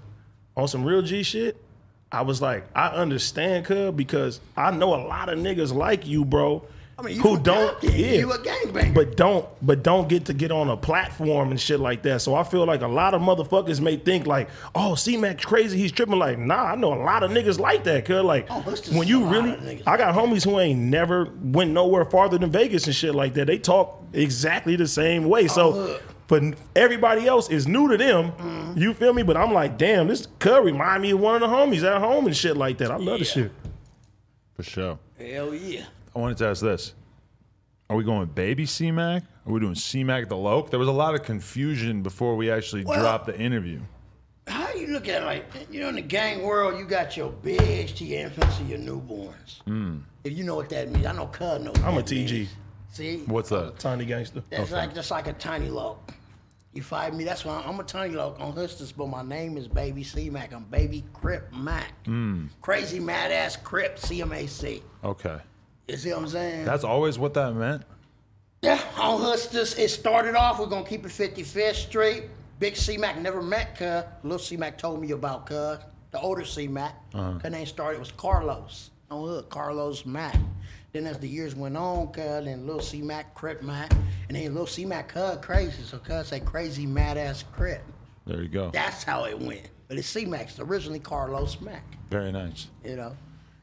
on some real G shit. I was like, I understand, cuz, because I know a lot of niggas like you, bro. I mean, you who from don't, Compton. yeah, You a gangbanger. but don't, but don't get to get on a platform and shit like that. So I feel like a lot of motherfuckers may think like, oh, C Mac crazy, he's tripping. Like, nah, I know a lot of niggas like that, cuz. Like, Oh, when you really, I got homies who ain't never went nowhere farther than Vegas and shit like that. They talk exactly the same way. So. look. But everybody else is new to them. Mm-hmm. You feel me? But I'm like, damn, this cuz remind me of one of the homies at home and shit like that. I love the shit. For sure. Hell yeah. I wanted to ask this. Are we going baby C-Mac? Are we doing C-Mac the Loc? There was a lot of confusion before we actually Well- dropped the interview. How you look at it like, you know, in the gang world, you got your bigs to your infants and your newborns. Hmm. If you know what that means. I know cuz knows what I'm a TG. means. See? What's that? Tiny gangster. That's like just like a tiny loc. You find me? That's why I'm, I'm a tiny loc on Hustis, but my name is Baby C Mac. I'm Baby Crip Mac. Hmm. Crazy mad ass Crip CMAC. Okay. You see what I'm saying? That's always what that meant? yeah, on Hustis, it started off. We're gonna keep it 55th Street. Big C Mac never met cuz. Little C Mac told me about cuz. The older C Mac. Uh-huh. Her name started was Carlos. On hood, Carlos Mac. Then as the years went on, cuz, then Lil C Mac, Crip Mac, and then Lil C Mac, cuz crazy. So cuz say crazy mad ass Crip. There you go. That's how it went. But it's C Mac's originally Carlos Mac. Very nice. You know.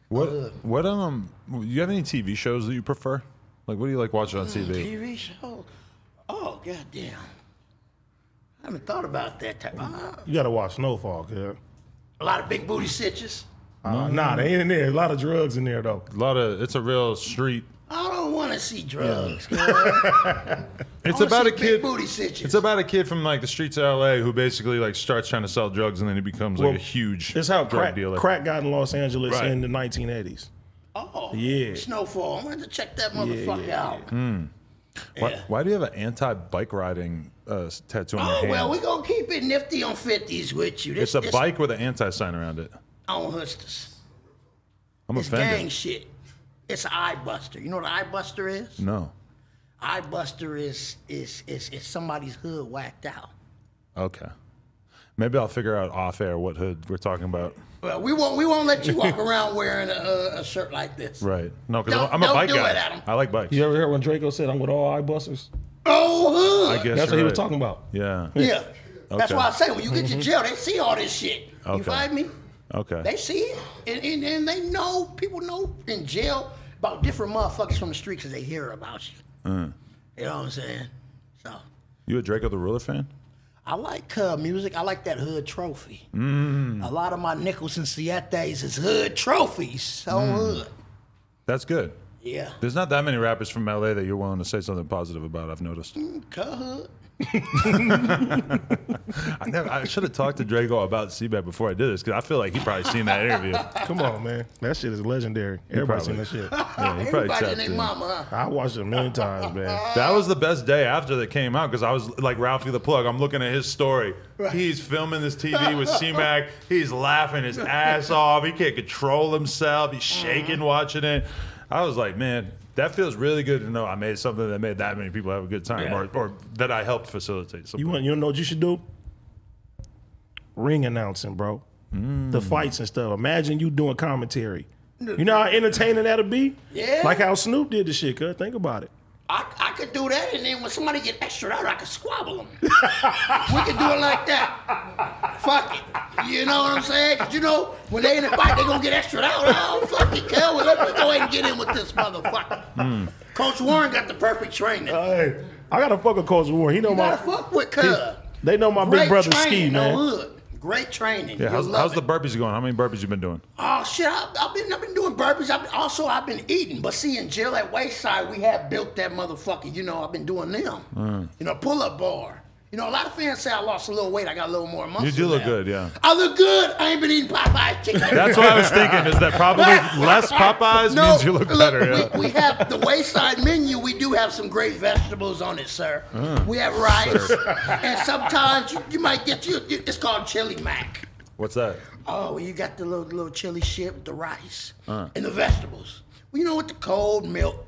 What Uh, what um you have any TV shows that you prefer? Like what do you like watching on TV? TV show. Oh goddamn. I haven't thought about that type. Uh, You gotta watch Snowfall, cuz. a lot of big booty stitches. Uh, nah, they ain't in there. A lot of drugs in there though. A lot of it's a real street. I don't want to see drugs. cuz. It's wanna about see a big kid. booty. It's about a kid from like the streets of LA who basically like starts trying to sell drugs and then he becomes like Well, a huge It's how drug crack, dealer. crack got in Los Angeles Right. in the 1980s. oh Yeah. Snowfall. I'm going to check that motherfucker yeah, out. Why, Yeah. why do you have an anti-bike riding uh, tattoo on your Oh well, we gonna keep it nifty on fifties with you. This, it's a this bike with an anti sign around it. on Hustis. I'm It's offended. gang shit. It's an eye buster. You know what an eye buster is? No. Eye buster is is is is somebody's hood whacked out. Okay. Maybe I'll figure out off air what hood we're talking about. Well, we won't we won't let you walk around wearing a, a shirt like this. Right. No, because Don't- I'm a don't bike do guy. it, Adam. I like bikes. You ever heard when Drakeo said, "I'm with all eye busters"? Oh, hood. I guess That's what you're he was right. talking about. Yeah. Yeah. That's Okay. why I say when you get to mm-hmm. jail, they see all this shit. Okay. You find me? Okay. They see it, and, and, and they know people know in jail about different motherfuckers from the street because they hear about you. Mm. You know what I'm saying? So You a Drakeo the Ruler fan? I like uh, music. I like that hood trophy. Mm. A lot of my nickels and sietes is hood trophies So Mm. hood. That's good. Yeah. There's not that many rappers from LA that you're willing to say something positive about. I've noticed. Mm, Cut hood. I never. I should have talked to Drakeo about C-Mac before I did this because I feel like he probably seen that interview. Come on, man. That shit is legendary. Everybody seen that shit. Yeah, he probably Everybody tapped and their in. mama. I watched it a million times, man. That was the best day after that came out because I was like Ralphie the Plug. I'm looking at his story. He's filming this TV with C-Mac. He's laughing his ass off. He can't control himself. He's shaking mm-hmm. watching it. I was like, man, that feels really good to know I made something that made that many people have a good time, Yeah. or, or that I helped facilitate. Something. You want you know what you should do? Ring announcing, bro. Mm. The fights and stuff. Imagine you doing commentary. You know how entertaining that'll be? Yeah. Like how Snoop did the shit, cuz. Think about it. I, I could do that, and then when somebody get extra out, I could squabble them. we could do it like that. Fuck it. You know what I'm saying? 'Cause you know, when they in the fight, they gonna get extra out. Oh, fuck it, Kel. Well, let me go ahead and get in with this motherfucker. Coach Warren got the perfect training. Hey, I gotta fuck with Coach Warren. He know you my gotta fuck with Cuz. they know my Great big brother Ski, man. Great training. Yeah, how's, You'll how's the burpees going? How many burpees you been doing? Oh shit! I, I've been I've been doing burpees. I've been, also I've been eating. But see, in jail at Wayside, we have built that motherfucker. You know, I've been doing them. Mm. You know, pull up bar. You know, a lot of fans say I lost a little weight. I got a little more muscle. You do look now. good, yeah. I look good. I ain't been eating Popeye chicken. That's what I was thinking. Is that probably less Popeyes No, means you look, better? Yeah. we, we have the Wayside menu. We do have some great vegetables on it, sir. Mm. we have rice, and sometimes you, you might get you. It's called chili mac. What's that? Oh, well, you got the little little chili shit with the rice Uh. and the vegetables. Well, you know, with the cold milk,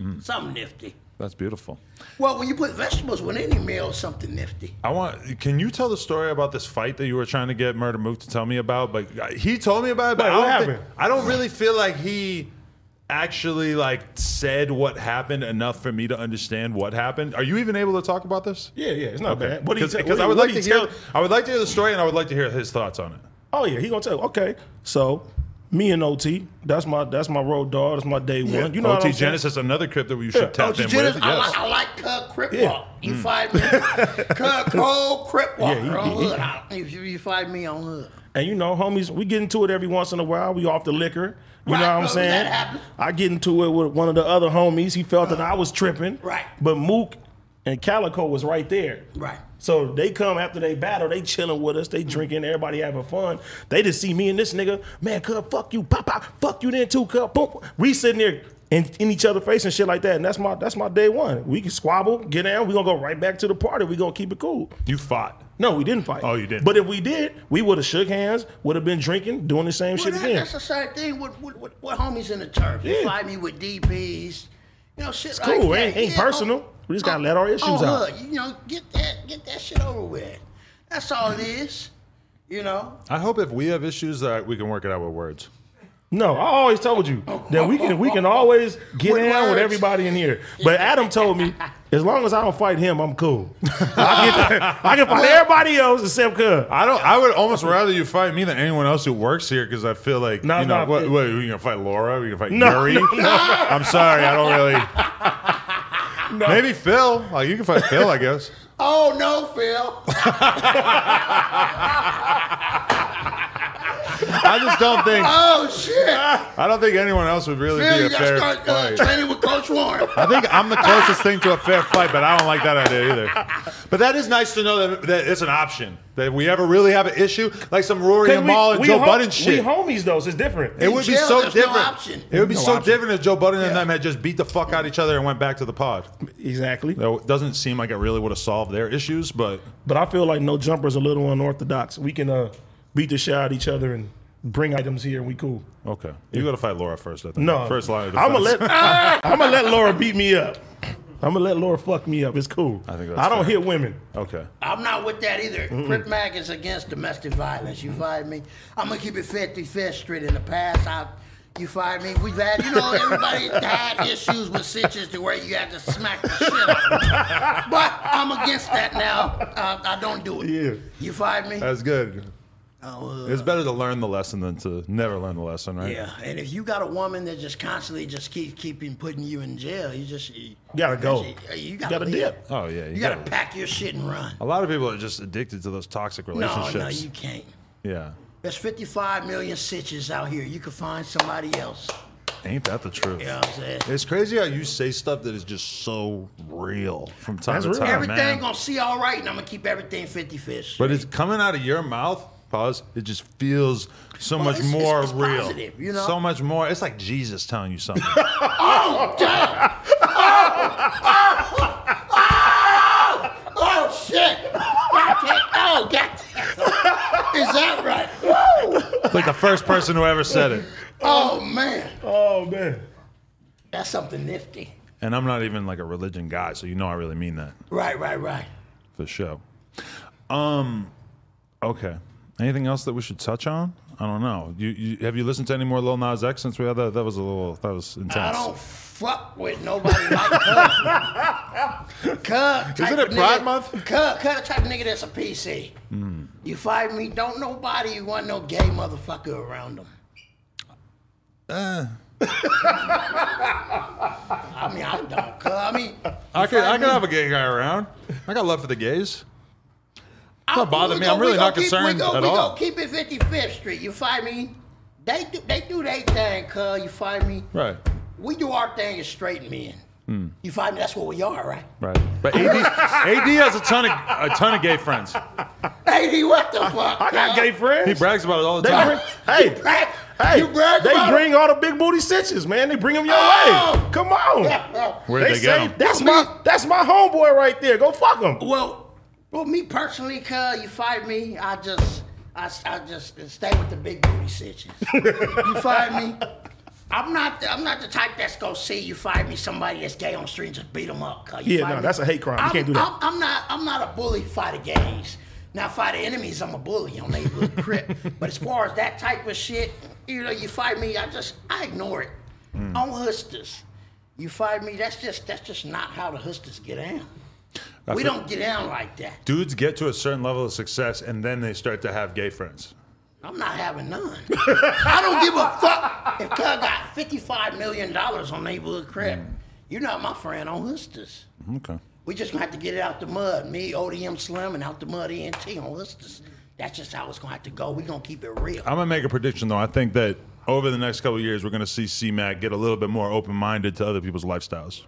Mm. something nifty. That's beautiful. Well, when you put vegetables with any meal, something nifty. I want. Can you tell the story about this fight that you were trying to get Murder Mook to tell me about? But uh, he told me about it. But Wait, I, what don't thi- happened? I don't really feel like he actually like said what happened enough for me to understand what happened. Are you even able to talk about this? Yeah, yeah, it's not bad. What do you Because tell- what I do- would what like do to you hear. tell- I would like to hear the story, and I would like to hear his thoughts on it. Oh yeah, he gonna tell. Okay, so me and OT, that's my that's my road dog. That's my day one. You know what OT I'm saying? Genesis, another clip that we should Yeah. tap OG in Dennis, with. I, Yes. like, I like Cub Crip Yeah. Walk. You mm. find me? Cub Cold Crip Walker Yeah, he- on he- hood. You, you find me on hood. And you know, homies, we get into it every once in a while. We off the liquor. You Right, know what I'm saying? I get into it with one of the other homies. He felt that uh-huh. I was tripping. Right. But Mook and Calico was right there. Right. So they come after they battle, they chilling with us, they mm-hmm. drinking, everybody having fun. They just see me and this nigga, man, cub, fuck you, pop, pop, fuck you then too, cub, boom. We sitting there in, in each other face and shit like that. And that's my that's my day one. We can squabble, get down, we gonna go right back to the party. We gonna keep it cool. You fought. No, we didn't fight. Oh, you didn't. But if we did, we would have shook hands, would have been drinking, doing the same Well, shit that, again. that's the same thing with, with, with, with homies in the turf. You Yeah. find me with DPs. You know, shit It's like cool. that. Ain't- ain't Yeah, oh, personal. on- We just gotta on- let our issues on out. hood. You know, get that get that shit over with. That's all it is. You know. I hope if we have issues that we can work it out with words. No, I always told you that we can we can always get With down with everybody in here. But Adam told me as long as I don't fight him, I'm cool. I, get, I can fight everybody else except Cub. I don't. I would almost rather you fight me than anyone else who works here because I feel like No, you know no, what? it- What? You gonna fight Laura? You gonna fight No, Yuri? no, no. I'm sorry, I don't really. Maybe Phil. Like you can fight Phil, I guess. Oh no, Phil. I just don't think. Oh shit. I don't think anyone else would really Phil, be a gotta fair start uh, fight. training with Coach Warren. I think I'm the closest thing to a fair fight, but I don't like that idea either. But that is nice to know that, that it's an option. That if we ever really have an issue, like some Rory and Mal and Joe ho- Budden shit. We homies though, so it's different. It would be jail, so there's no different. option. It would be No so option. different if Joe Budden and them had just beat the fuck out each other and went back to the pod. exactly. Though it doesn't seem like it really would have solved their issues, but But I feel like no jumper's a little unorthodox. We can uh, beat the shit out of each other and bring items here and we cool. Okay. You got to fight Laura first. I think. No, First line of I'm gonna let I'm gonna let Laura beat me up. I'm gonna let Laura fuck me up. It's cool. I think that's I don't fair. hit women. Okay. I'm not with that either. Crip Mac is against domestic violence. You find me? I'm gonna keep it 55th Street in the past. I, you find me? We've had, you know, everybody had issues with situations to where you had to smack the shit out of them. But I'm against that now. Uh, I don't do it. Yeah. You find me? That's good. Oh, uh, It's better to learn the lesson than to never learn the lesson, right? yeah, and if you got a woman that just constantly just keeps keeping putting you in jail, you just you, Gotta go. You gotta, Gotta dip. Oh yeah. You gotta pack your shit and run. A lot of people are just addicted to those toxic relationships. no, no, you can't. yeah. There's 55 million sitches out here. You can find somebody else. Ain't that the truth? You know I'm saying? It's crazy how you say stuff that is just so real from time That's to real. time, everything man. gonna see all right, and I'm gonna keep everything 50 fish. But it's coming out of your mouth. Pause. It just feels so Well, much it's- it's- more it's real. positive, you know? So much more. It's like Jesus telling you something. oh, damn! Oh shit! God damn- Oh, God. Is that right? it's like the first person who ever said it. Oh man, Oh man. that's something nifty. And I'm not even like a religion guy, so you know I really mean that Right, right, right. for sure. Um, okay. Anything else that we should touch on? I don't know. You, you have you listened to any more Lil Nas X since we had that? That was a little. That was intense. I don't fuck with nobody like Cub. Cub. Isn't it Pride Month? Hmm. Cub, Cub, type of nigga that's a PC. You find me? Don't nobody want no gay motherfucker around them. Uh, I mean, I don't. Cub. I mean, I could. I could have a gay guy around. I got love for the gays. I- not bother we me. go- I'm really we not go keep- concerned we go, at we all. Go keep it 55th Street. You find me? They do. They do their thing, cuz. You find me? Right. We do our thing as straight men. Hmm. You find me? That's what we are, right? Right. But AD, AD has a ton of a ton of gay friends. AD, what the fuck? I got gay friends. He brags about it all the time. bring, hey, Brag- hey, you brag they about bring all the big booty stitches, man. They bring them your Oh. way. Come on. Where did they, They say him? that's my that's my homeboy right there. Go fuck him. Well, well, me personally, cuz you find me, I just, I, I just stay with the big booty stitches. you find me? I'm not, I'm not the type that's gonna see you find me somebody that's gay on the street and just beat them up. You Yeah, no, me? that's a hate crime. You I'm, can't do that. I'm, I'm not, I'm not a bully fighter gays. Now, fighter enemies, I'm a bully on neighborhood crip. But as far as that type of shit, you know, you fight me, I just, I ignore it. Mm. On hustlers, you fight me. That's just, that's just not how the hustlers get down. I We don't get down like that. Dudes get to a certain level of success and then they start to have gay friends. I'm not having none. I don't give a fuck if Cuz got $55 million on neighborhood crib. Mm. You're not my friend on Hustlers. Okay. We just gonna have to get it out the mud. Me, ODM Slim, and out the mud ENT on Hustlers. That's just how it's gonna have to go. we gonna keep it real. I'm gonna make a prediction though. I think that over the next couple of years, we're gonna see C-Mac get a little bit more open-minded to other people's lifestyles.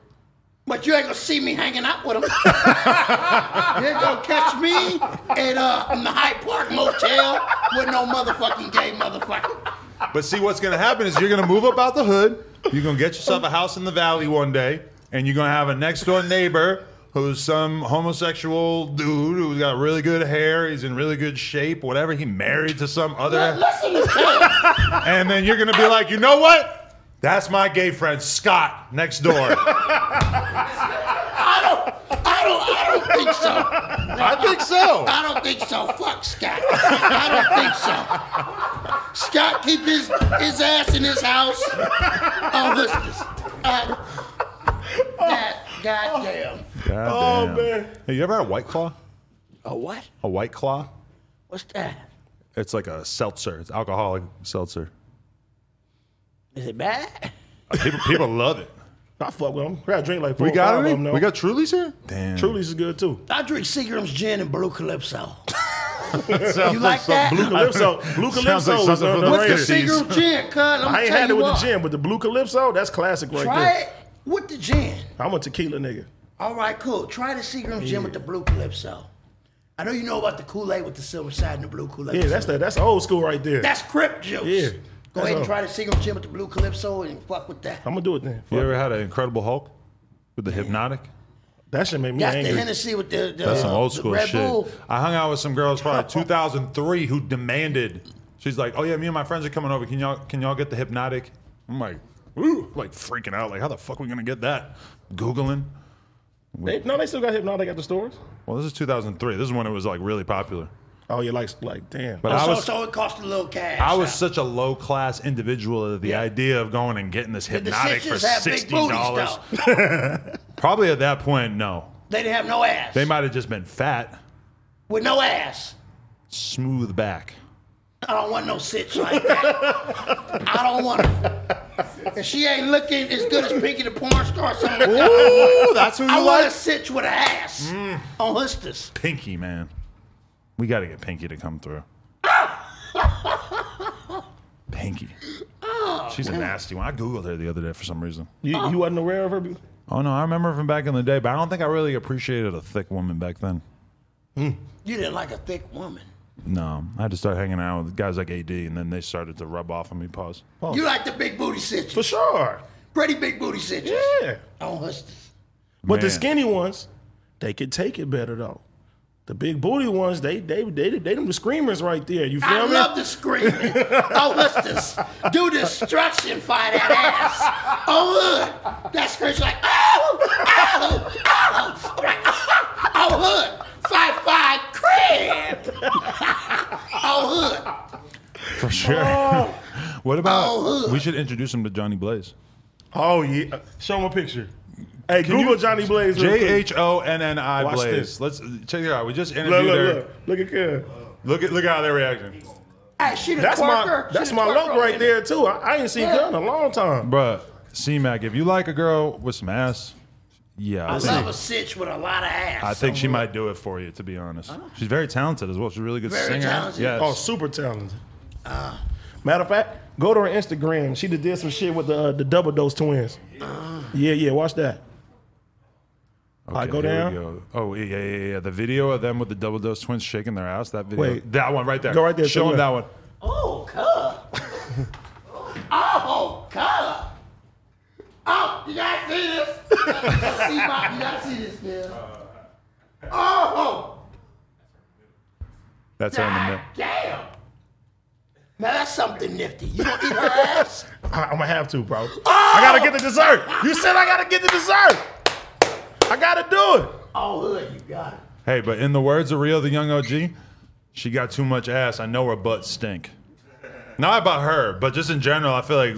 But you ain't gonna see me hanging out with him. you ain't gonna catch me at uh, in the Hyde Park Motel with no motherfucking gay motherfucker. But see, what's gonna happen is you're gonna move up out the hood. You're gonna get yourself a house in the valley one day, and you're gonna have a next door neighbor who's some homosexual dude who's got really good hair. He's in really good shape. Whatever. He married to some other. Listen to. And then you're gonna be like, you know what? That's my gay friend Scott next door. I don't, I don't, I don't think so. I think so. I don't think so. Fuck Scott. I don't think so. Scott keep his his ass in his house. Oh, listen. Uh, that goddamn. God Oh, damn. man. Hey, you ever had a White Claw? A what? A White Claw? What's that? It's like a seltzer. It's alcoholic seltzer. Is it bad? Uh, People, people love it. I fuck with them. I got drink like four We or got five it. of them. though. We got Truly's here. Damn. Truly's is good too. I drink Seagram's gin and Blue Calypso. You like some that? Blue Calypso. Blue Calypso like is something from the What's the Seagram gin, cuz? I ain't tell had you it with what. the gin, but the Blue Calypso, that's classic right Try there. Try it with the gin. I'm a tequila nigga. All right, cool. Try the Seagram's gin with the Blue Calypso. I know you know about the Kool-Aid with the silver side and the blue Kool-Aid. Yeah, that's the, that's old school right there. That's Crip juice. Yeah. Go ahead and all. try the Seagram gin with the blue Calypso and fuck with that. I'm gonna do it then. You Fuck ever had an Incredible Hulk with the Hpnotiq? That shit made me That's angry. the Hennessy with the, the, That's some old the school Red shit. Bull. I hung out with some girls probably 2003 who demanded She's like, "Oh yeah, me and my friends are coming over. Can y'all can y'all get the Hpnotiq?" I'm like, "Ooh!" Like freaking out. Like, how the fuck we gonna get that? Googling. They, no, they still got Hpnotiq at the stores. Well, this is 2003. This is when it was like really popular. Oh, you like, like damn. But Oh, I so, was so it cost a little cash. I was huh? such a low class individual that the Yeah. idea of going and getting this Hpnotiq for sisters have big sixty booties, dollars. though. Probably at that point, no. They didn't have no ass. They might have just been fat, With no ass. smooth back. I don't want no sitch like that. I don't want her. If she ain't looking as good as Pinky the porn star, or something like that, Ooh, that's who you I want a like. sitch with an ass mm. on hustlers. Pinky, man. We got to get Pinky to come through. Pinky. She's a nasty one. I googled her the other day for some reason. You, you wasn't aware of her? be- Oh no, I remember from back in the day, but I don't think I really appreciated a thick woman back then. Hmm. You didn't like a thick woman. No, I had to start hanging out with guys like AD, and then they started to rub off on me. Pause. You like the big booty sitches. For sure. Pretty big booty sitches. Yeah. On hustlers. But the skinny ones, they could take it better though. The big booty ones, they they they they, them the screamers right there. You feel I me? I love the screaming. oh, hustlers. Do destruction, fight that ass. Oh, hood. That scream's like, oh, oh, oh. I'm like, oh, oh hood. Fight, fight, crib. oh, hood. For sure. Oh. what about? Oh, we should introduce him to Jhonni Blaze. Oh yeah. Show him a picture. Hey, Can Google you- Jhonni Blaze. real J quick. H O N N I Watch Blaze. this. Let's check it out. We just interviewed look, her. look. Look at Kev. Look at look at how they're reacting, Hey, she the That's twerker. my She that's the my twerker look on right there too. I, I ain't seen Yeah. her in a long time. Bruh, C Mac. If you like a girl with some ass, yeah, I, I think, love a sitch with a lot of ass. I think she might do it for you. To be honest, she's very talented as well. She's a really good Very singer. talented. Yes. Oh, super talented. Matter of fact, go to her Instagram. She did did some shit with the uh, the double dose twins. Yeah, yeah. Watch that. All right, go down. go. Oh yeah, yeah, yeah, yeah. The video of them with the double dose twins shaking their ass. That video. Wait. that one right there. Go right there, Show them that one. Oh, cub. oh, cub. Oh, you gotta see this. You gotta see, my, you gotta see this, man. Oh, That's her in the middle. damn. Now that's something nifty. You don't eat her ass? I, I'm gonna have to, bro. Oh. I gotta get the dessert. You said I gotta get the dessert. I gotta do it. Oh, hood, you got it. Hey, but in the words of Rio, the young OG, she got too much ass. I know her butt stink. Not about her, but just in general, I feel like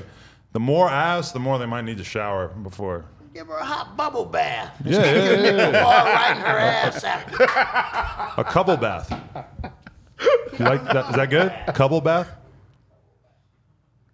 the more ass, the more they might need to shower before. Give her a hot bubble bath. Yeah, yeah, yeah, yeah, yeah. All right in her ass after. A couple bath. You like that? Is that good? Couple bath?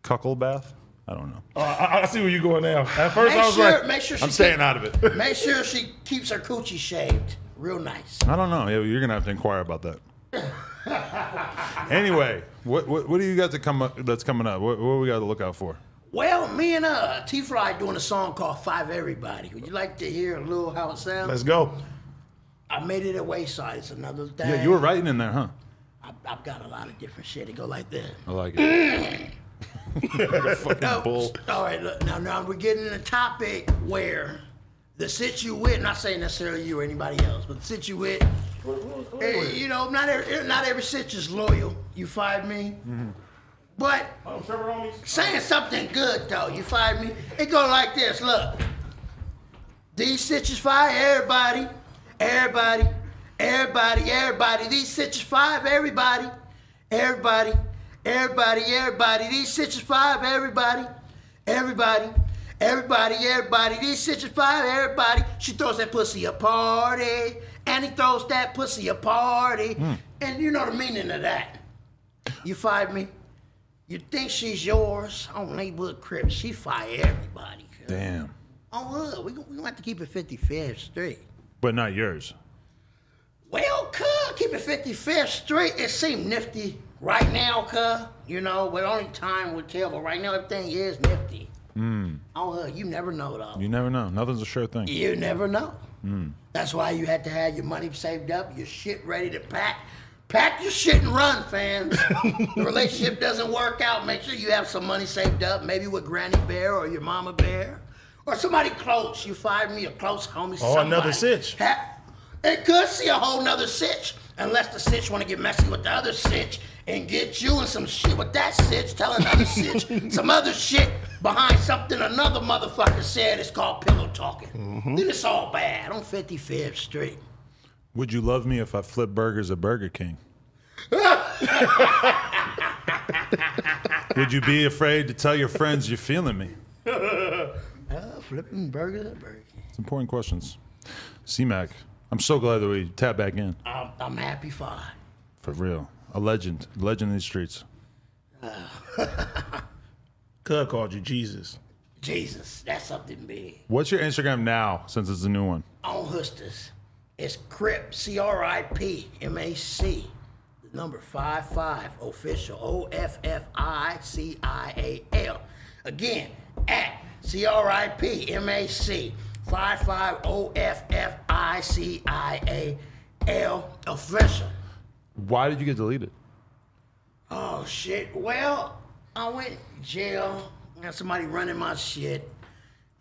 Cuckle bath? I don't know. Uh, I, I see where you're going now. At first, Make I was sure, like, make sure I'm staying keep- out of it. Make sure she keeps her coochie shaved. Real nice. I don't know. Yeah, You're gonna have to inquire about that. anyway, what, what what do you got to come up, that's coming up? What, what we got to look out for? Well, me and uh, T Fly doing a song called Five Everybody. Would you like to hear a little how it sounds? let's go. I made it at Wayside. It's another thing. Yeah, you were writing in there, huh? I, I've got a lot of different shit. It go like that. I like it. fucking No, bull. All right, look, now, now we're getting in a topic where the sit you with, not saying necessarily you or anybody else, but the sit you with, eh, you know, not every, not every sit is loyal. You find me? Mm-hmm. But saying something good though, you find me? It go like this. Look, these stitches fire everybody, everybody, everybody, everybody. These stitches five everybody, everybody, everybody, everybody. Everybody, these stitches five everybody, everybody. Everybody, everybody, these stitches five, everybody. She throws that pussy a party, and he throws that pussy a party. Hmm. And you know the meaning of that. You find me? You think she's yours on neighborhood crib. She fire everybody. cuz. Damn. Oh, look, we gon- we gonna have to keep it 55th Street. But not yours. Well, cuz, keep it 55th Street. It seemed nifty right now, cuz. You know, but only time will tell. But right now, everything is nifty. Hmm. Oh, look, you never know, though. You never know. Nothing's a sure thing. You never know. Hmm. That's why you had to have your money saved up, your shit ready to pack. Pack your shit and run, fans. the relationship doesn't work out. Make sure you have some money saved up, maybe with Granny Bear or your Mama Bear, or somebody close. You find me a close homie. Oh, another somebody. sitch. Ha- It could see a whole nother sitch, unless the sitch want to get messy with the other sitch and get you in some shit with that sitch, tell another sitch some other shit behind something another motherfucker said. It's called pillow talking. Then it's all bad on 55th Street. Would you love me if I flip burgers at Burger King? Would you be afraid to tell your friends you're feeling me? Uh, flipping burgers at Burger King. It's important questions. C-Mac, I'm so glad that we tapped back in. I'm, I'm happy fine. For real. A legend. Legend in the streets. Cub called you Jesus. Jesus, that's something big. What's your Instagram now since it's a new one? on Hustis. It's Crip, C R I P M A C, the number 55 official, O F F I C I A L. Again, at C R I P M A C, 55 O F F I C I A L official. Why did you get deleted? Oh shit. Well, I went to jail. Had somebody running my shit.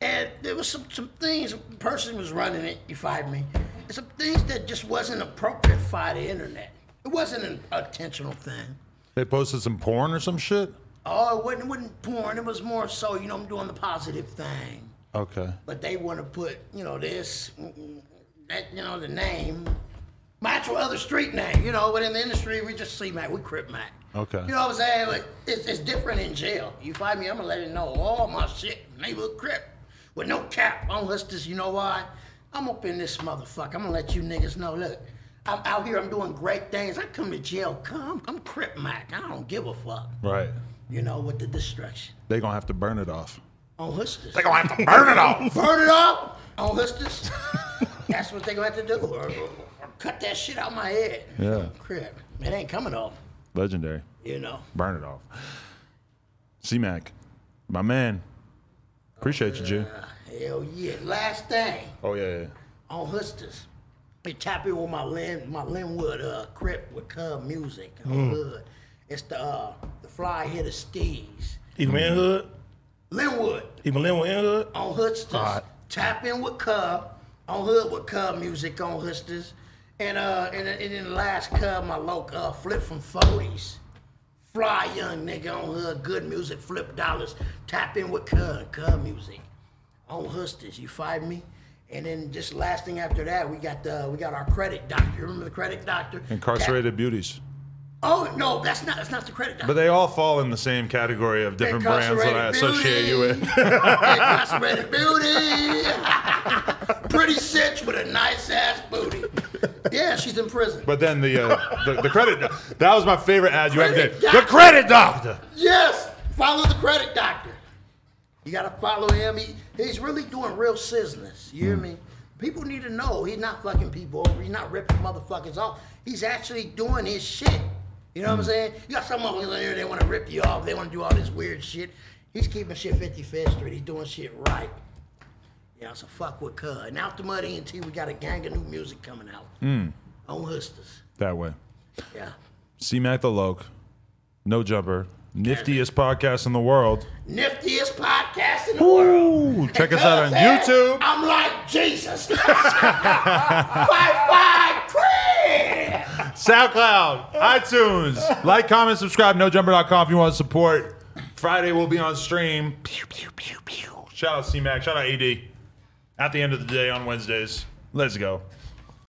And there was some, some things, a person was running it, you fired me. And some things that just wasn't appropriate for the internet. It wasn't an intentional thing. They posted some porn or some shit? Oh, it wasn't, it wasn't porn. It was more so, you know, I'm doing the positive thing. Okay. But they want to put, you know, this, that, you know, the name, my actual other street name, you know. But in the industry, we just see Mac, we Crip Mac. Okay. You know what I'm saying? Like, it's, it's different in jail. You find me, I'm gonna let it know all my shit, neighborhood Crip, with no cap on hustlers. You know why? I'm up in this motherfucker. I'm gonna let you niggas know. Look, I'm out here. I'm doing great things. I come to jail. Come, I'm Crip Mac. I don't give a fuck. Right. You know, with the destruction They gonna have to burn it off. on hustlers. They gonna have to burn it off. burn it up on hustlers. That's what they gonna have to do. Or, or cut that shit out my head. Yeah. Crip. It ain't coming off. Legendary. You know. Burn it off. C-Mac, my man. Appreciate you, G. Hell yeah. Last thing. Oh yeah, yeah. on Hustis. They tap in with my Lin, my Linwood uh, Crip with Cub Music on Hood. It's the uh, the fly hitter Steez. Even in hood. Linwood Even Linwood in hood. on Hustis. Alright. Tap in with Cub on Hood with Cub Music on Hustis. And uh and, then- and then the last Cub, my local uh, flip from 40s. Fly young nigga on Hood, good music, flip dollars. Tap in with Cub, Cub Music on hustlers, You find me? And then just last thing after that, we got the we got our credit doctor. You remember the credit doctor? Incarcerated beauties. Oh no, that's not that's not the credit doctor. But they all fall in the same category of different brands that I associate you with. Incarcerated beauty. Pretty sitch with a nice ass booty. Yeah, she's in prison. But then the, uh, the the credit that was my favorite ad you ever did. The credit doctor. Yes, follow the credit doctor. You gotta follow him. He, he's really doing real business. You hear me? People need to know he's not fucking people over. He's not ripping motherfuckers off. He's actually doing his shit. You know what I'm saying? You got some motherfuckers in here, they want to rip you off. They want to do all this weird shit. He's keeping shit 55th Street. He's doing shit right. Yeah, so fuck with Cud. And after Mud ENT, we got a gang of new music coming out. Mm. On Hustlers. That way. Yeah. C Mac the Loc. No jumper. Niftiest podcast in the world. Niftiest podcast in the world. Check And us out on said, YouTube. I'm like Jesus. bye bye, Chris. SoundCloud, iTunes. Like, comment, subscribe. NoJumper.com if you want to support. Friday we'll be on stream. Pew, pew, pew, pew. Shout out C Mac. Shout out AD. At the end of the day on Wednesdays. Let's go.